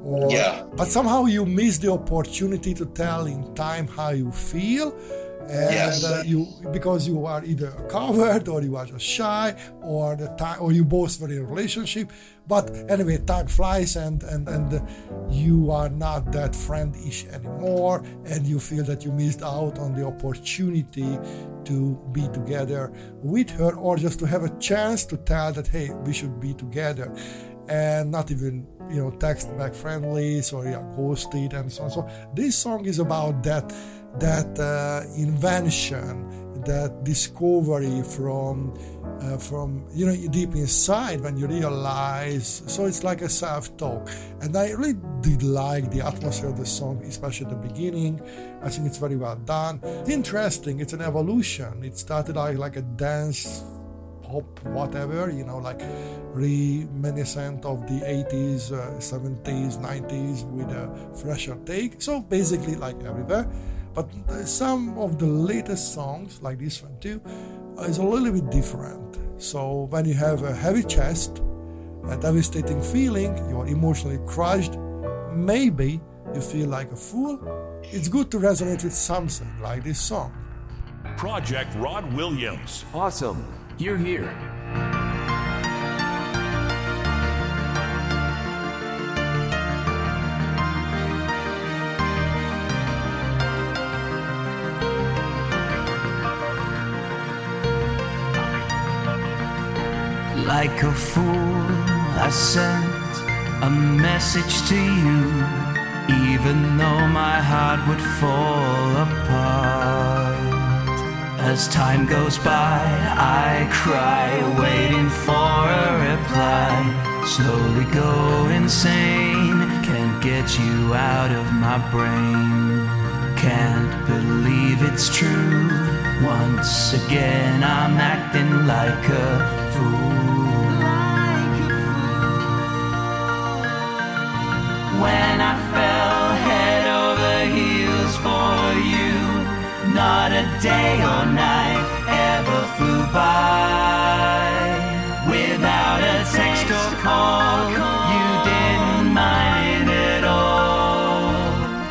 or Yeah. but somehow you miss the opportunity to tell in time how you feel and Yes. uh, you because you are either a coward or you are just shy or the time or you both were in a relationship. But anyway time flies and and and uh, you are not that friendish anymore and you feel that you missed out on the opportunity to be together with her or just to have a chance to tell that hey we should be together. And not even you know text back friendlies or yeah, ghosted and so on. So this song is about that that uh, invention that discovery from uh, from you know deep inside when you realize so it's like a self-talk. And i really did like the atmosphere of the song especially at the beginning. I think it's very well done. It's interesting. It's an evolution. It started out like a dance pop whatever you know like reminiscent of the 80s uh, 70s 90s with a fresher take. So basically like everywhere but some of the latest songs like this one too uh, is a little bit different. So when you have a heavy chest, a devastating feeling, you are emotionally crushed, maybe you feel like a fool, it's good to resonate with something like this song. Project Rod Williams. Awesome. You're here. Like a fool, I sent a message to you, even though my heart would fall apart. As time goes by, I cry, waiting for a reply. Slowly go insane, can't get you out of my brain. Can't believe it's true. Once again, I'm acting like a fool. Day or night ever flew by without a text or call. You didn't mind it at all.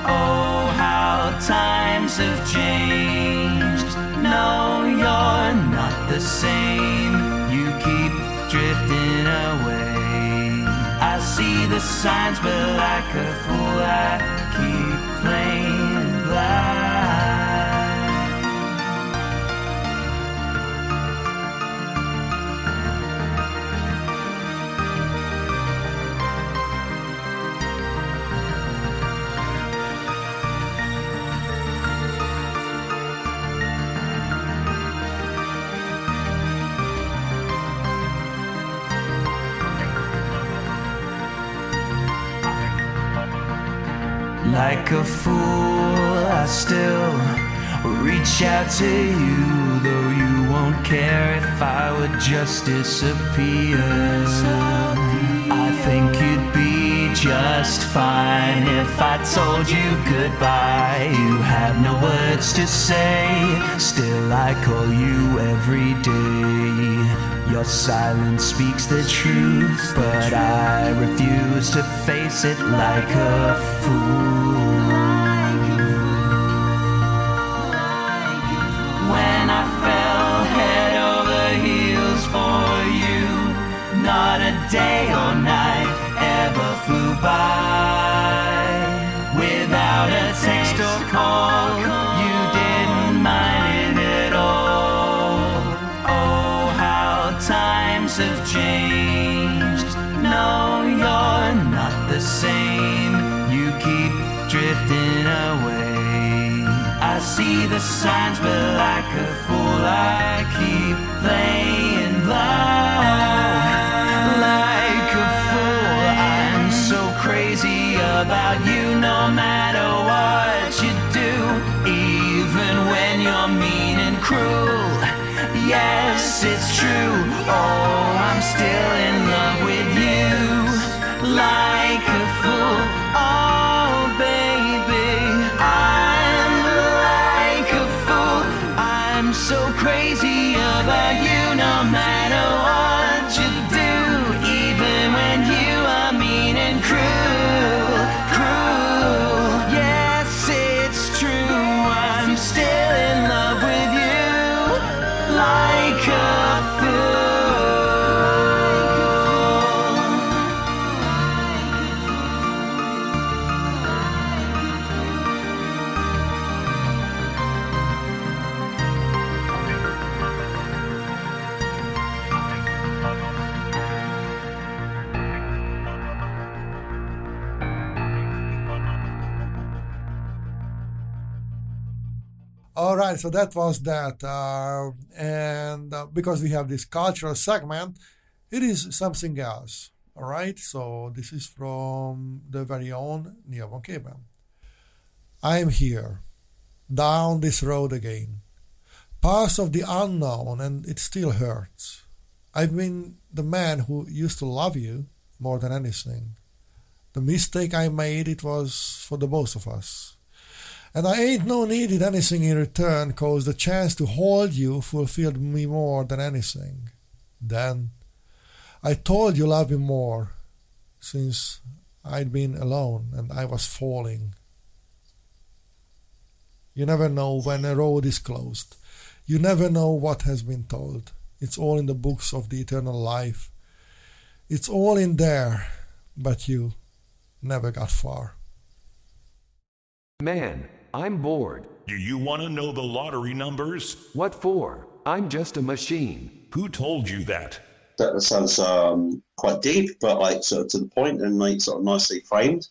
Oh, how times have changed. No, you're not the same. You keep drifting away. I see the signs, but like a fool, I Like a fool, I still reach out to you, though you won't care if I would just disappear. I think you'd be just fine if I told you goodbye. You have no words to say, still I call you every day. Your silence speaks the truth, but I refuse to face it like a fool. Day or night ever flew by without a text or call. You didn't mind it at all. Oh, how times have changed. No, you're not the same. You keep drifting away. I see the signs, but like a fool, I keep matter what you do, even when you're mean and cruel. Yes, it's true. Oh, I'm still in love with you. Like Like a so that was that. Uh, and uh, because we have this cultural segment, it is something else. All right, so this is from the very own Neoborn Caveman. I'm here, down this road again, past of the unknown, and it still hurts. I've been the man who used to love you more than anything. The mistake I made, it was for the both of us. And I ain't no needed anything in return, cause the chance to hold you fulfilled me more than anything. Then I told you love me more, since I'd been alone and I was falling. You never know when a road is closed. You never know what has been told. It's all in the books of the eternal life. It's all in there, but you never got far. Man, I'm bored. Do you want to know the lottery numbers? What for? I'm just a machine. Who told you that? That sounds um, quite deep, but like sort of to the point and like sort of nicely framed.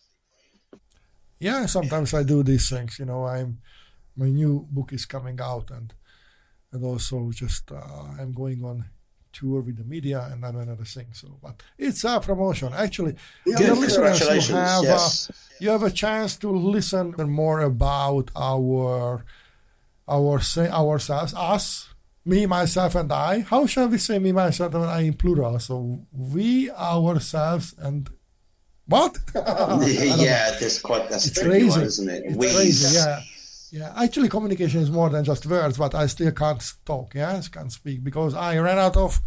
Yeah, sometimes I do these things. You know, I'm my new book is coming out, and and also just uh, I'm going on tour with the media and then another thing. So, but it's a promotion. Actually, Yeah, listeners, you have yes. uh, you have a chance to listen more about our our say ourselves, us, me, myself, and I. How shall we say me, myself, and I in plural? So we, ourselves, and what? I don't know. yeah, that's quite that's It's crazy. one, isn't it? It's We- crazy, yeah. Yeah, actually, communication is more than just words, but I still can't talk, yes, can't speak because I ran out of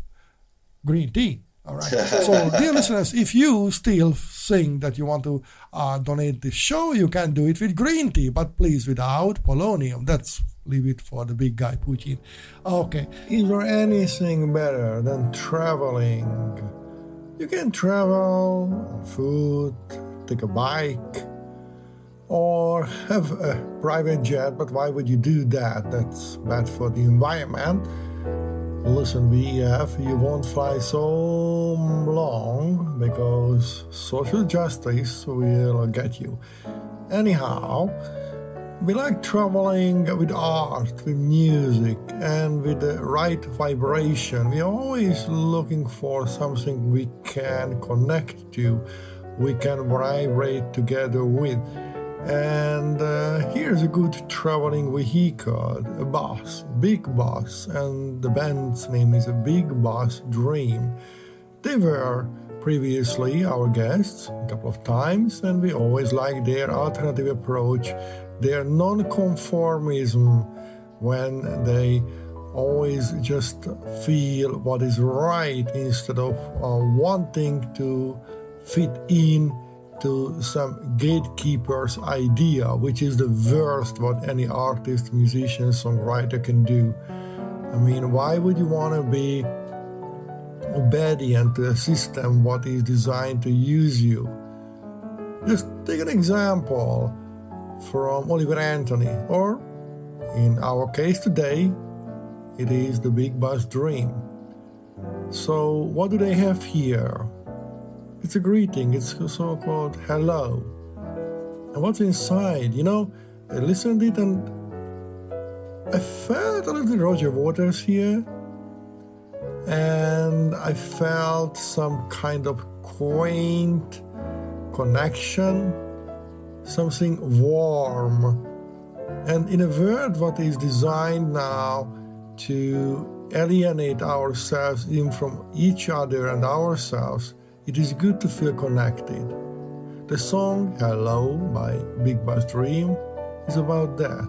green tea. All right. so, dear listeners, if you still think that you want to uh, donate this show, you can do it with green tea, but please without polonium. That's leave it for the big guy Putin. Okay. Is there anything better than traveling? You can travel on foot, take a bike, or have a private jet, but why would you do that? That's bad for the environment. Listen, WEF, you won't fly so long because social justice will get you. Anyhow, we like traveling with art, with music, and with the right vibration. We are always looking for something we can connect to, we can vibrate together with. And uh, here's a good traveling vehicle, a bus, big bus, and the band's name is a Big Bus Dream. They were previously our guests a couple of times, and we always liked their alternative approach, their non-conformism, when they always just feel what is right instead of uh, wanting to fit in to some gatekeeper's idea, which is the worst what any artist, musician, songwriter can do. I mean, why would you want to be obedient to a system what is designed to use you? Just take an example from Oliver Anthony, or in our case today, it is the Big Bus Dream. So, what do they have here? It's a greeting, it's a so called hello. And what's inside? You know, I listened it and I felt a little Roger Waters here. And I felt some kind of quaint connection, something warm. And in a world what is designed now to alienate ourselves in from each other and ourselves, it is good to feel connected. The song Hello by Big Bus Dream is about that.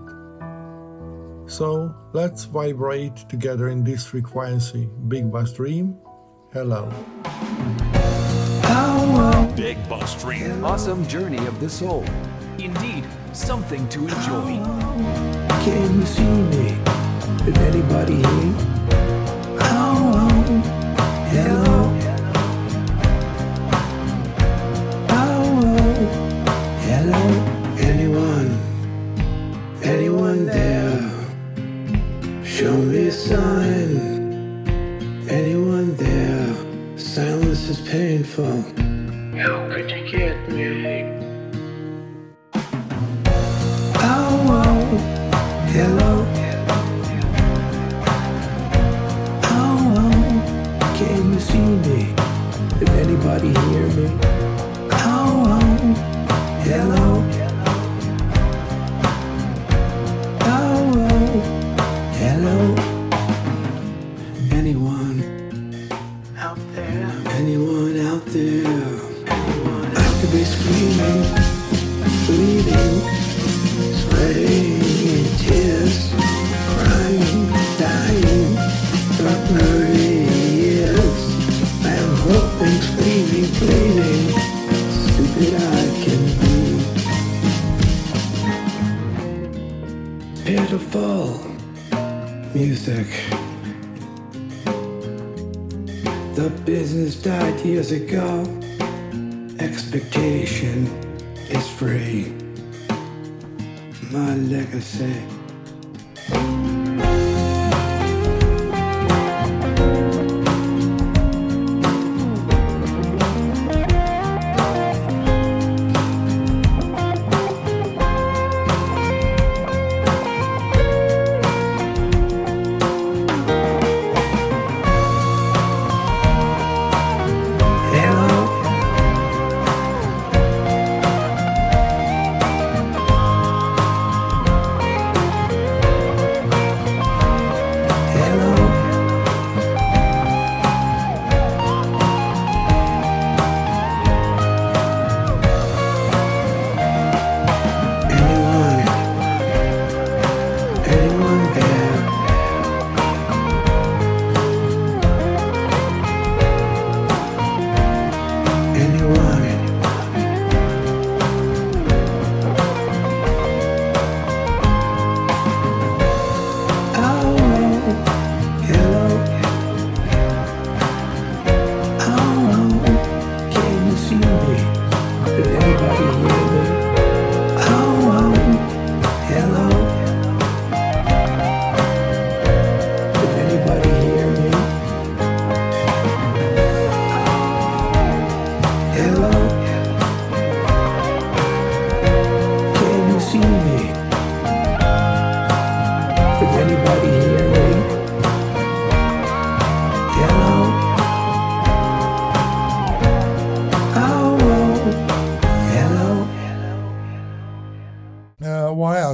So let's vibrate together in this frequency. Big Bus Dream, hello. Big Bus Dream. Awesome journey of the soul. Indeed, something to enjoy. Can you see me? Is anybody here? Oh, oh, hello. Hello, anyone, anyone there? Show me a sign. Anyone there? Silence is painful. How could you get me? Oh, oh. hello. Oh, oh, can you see me? Did anybody hear me? Years ago. Expectation is free. My legacy.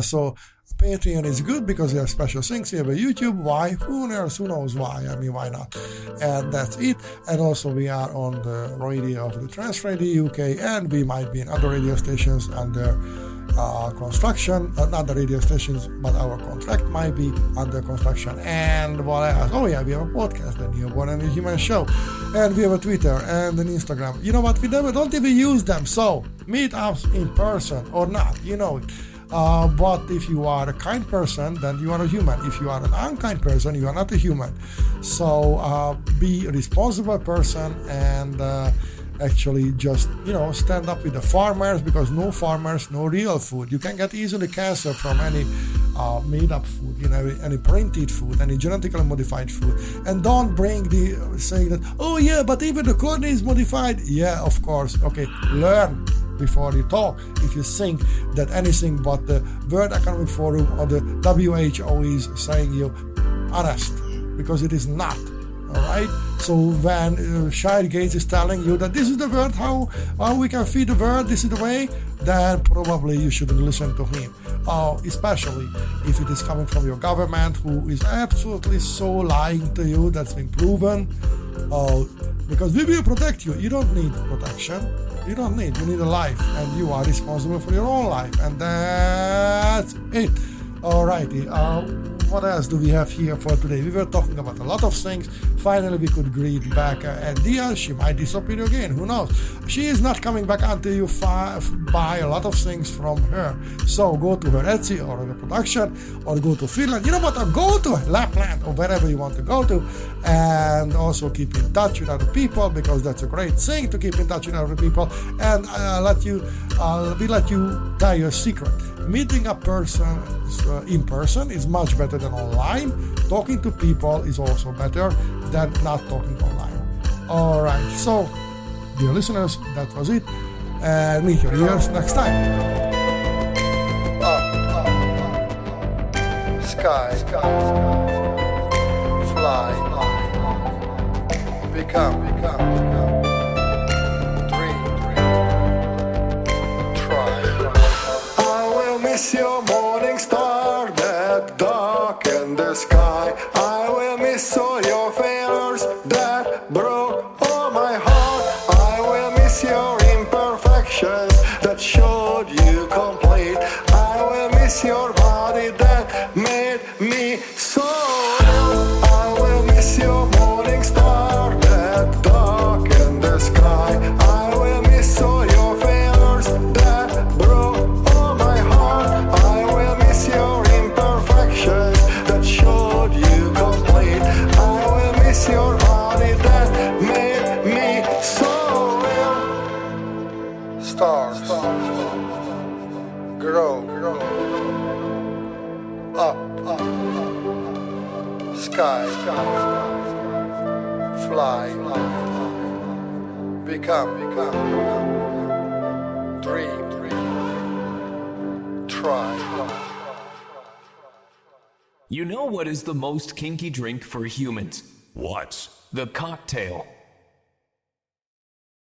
So Patreon is good because we have special things. We have a YouTube. Why? Who knows? Who knows why? I mean, why not? And that's it. And also we are on the radio of the Trans Radio UK, and we might be in other radio stations under uh, construction. Uh, not the radio stations, but our contract might be under construction. And what else? Oh yeah, we have a podcast, the Neoborn and the Human Show, and we have a Twitter and an Instagram. You know what? We never don't even use them. So meet us in person or not. You know it. Uh, but if you are a kind person, then you are a human. If you are an unkind person, you are not a human. So uh, be a responsible person and uh, actually just you know stand up with the farmers because no farmers, no real food. You can get easily cancer from any uh, made-up food, you know, any printed food, any genetically modified food. And don't bring the saying that oh yeah, but even the corn is modified. Yeah, of course. Okay, learn before you talk. If you think that anything but the World Economic Forum or the WHO is saying you arrest because it is not. All right. So when uh, Shire Gates is telling you that this is the world, how how we can feed the world, this is the way, then probably you shouldn't listen to him. Uh, especially if it is coming from your government, who is absolutely so lying to you. That's been proven. Uh, because we will protect you. You don't need protection. You don't need. You need a life, and you are responsible for your own life, and that's it. Alrighty. Uh, what else do we have here for today? We were talking about a lot of things. Finally, we could greet back uh, Andia. She might disappear again. Who knows? She is not coming back until you fi- buy a lot of things from her. So go to her Etsy or her production or go to Finland. You know what? Or go to Lapland or wherever you want to go to. And also keep in touch with other people because that's a great thing to keep in touch with other people. And uh, let you, uh, we let you tell your secret meeting a person uh, in person is much better than online. Talking to people is also better than not talking online. All right, so dear listeners, that was it. And meet your ears next time. Up, up, up, Sky, sky, fly, become, become, become. Your morning star You know what is the most kinky drink for humans? What? The cocktail.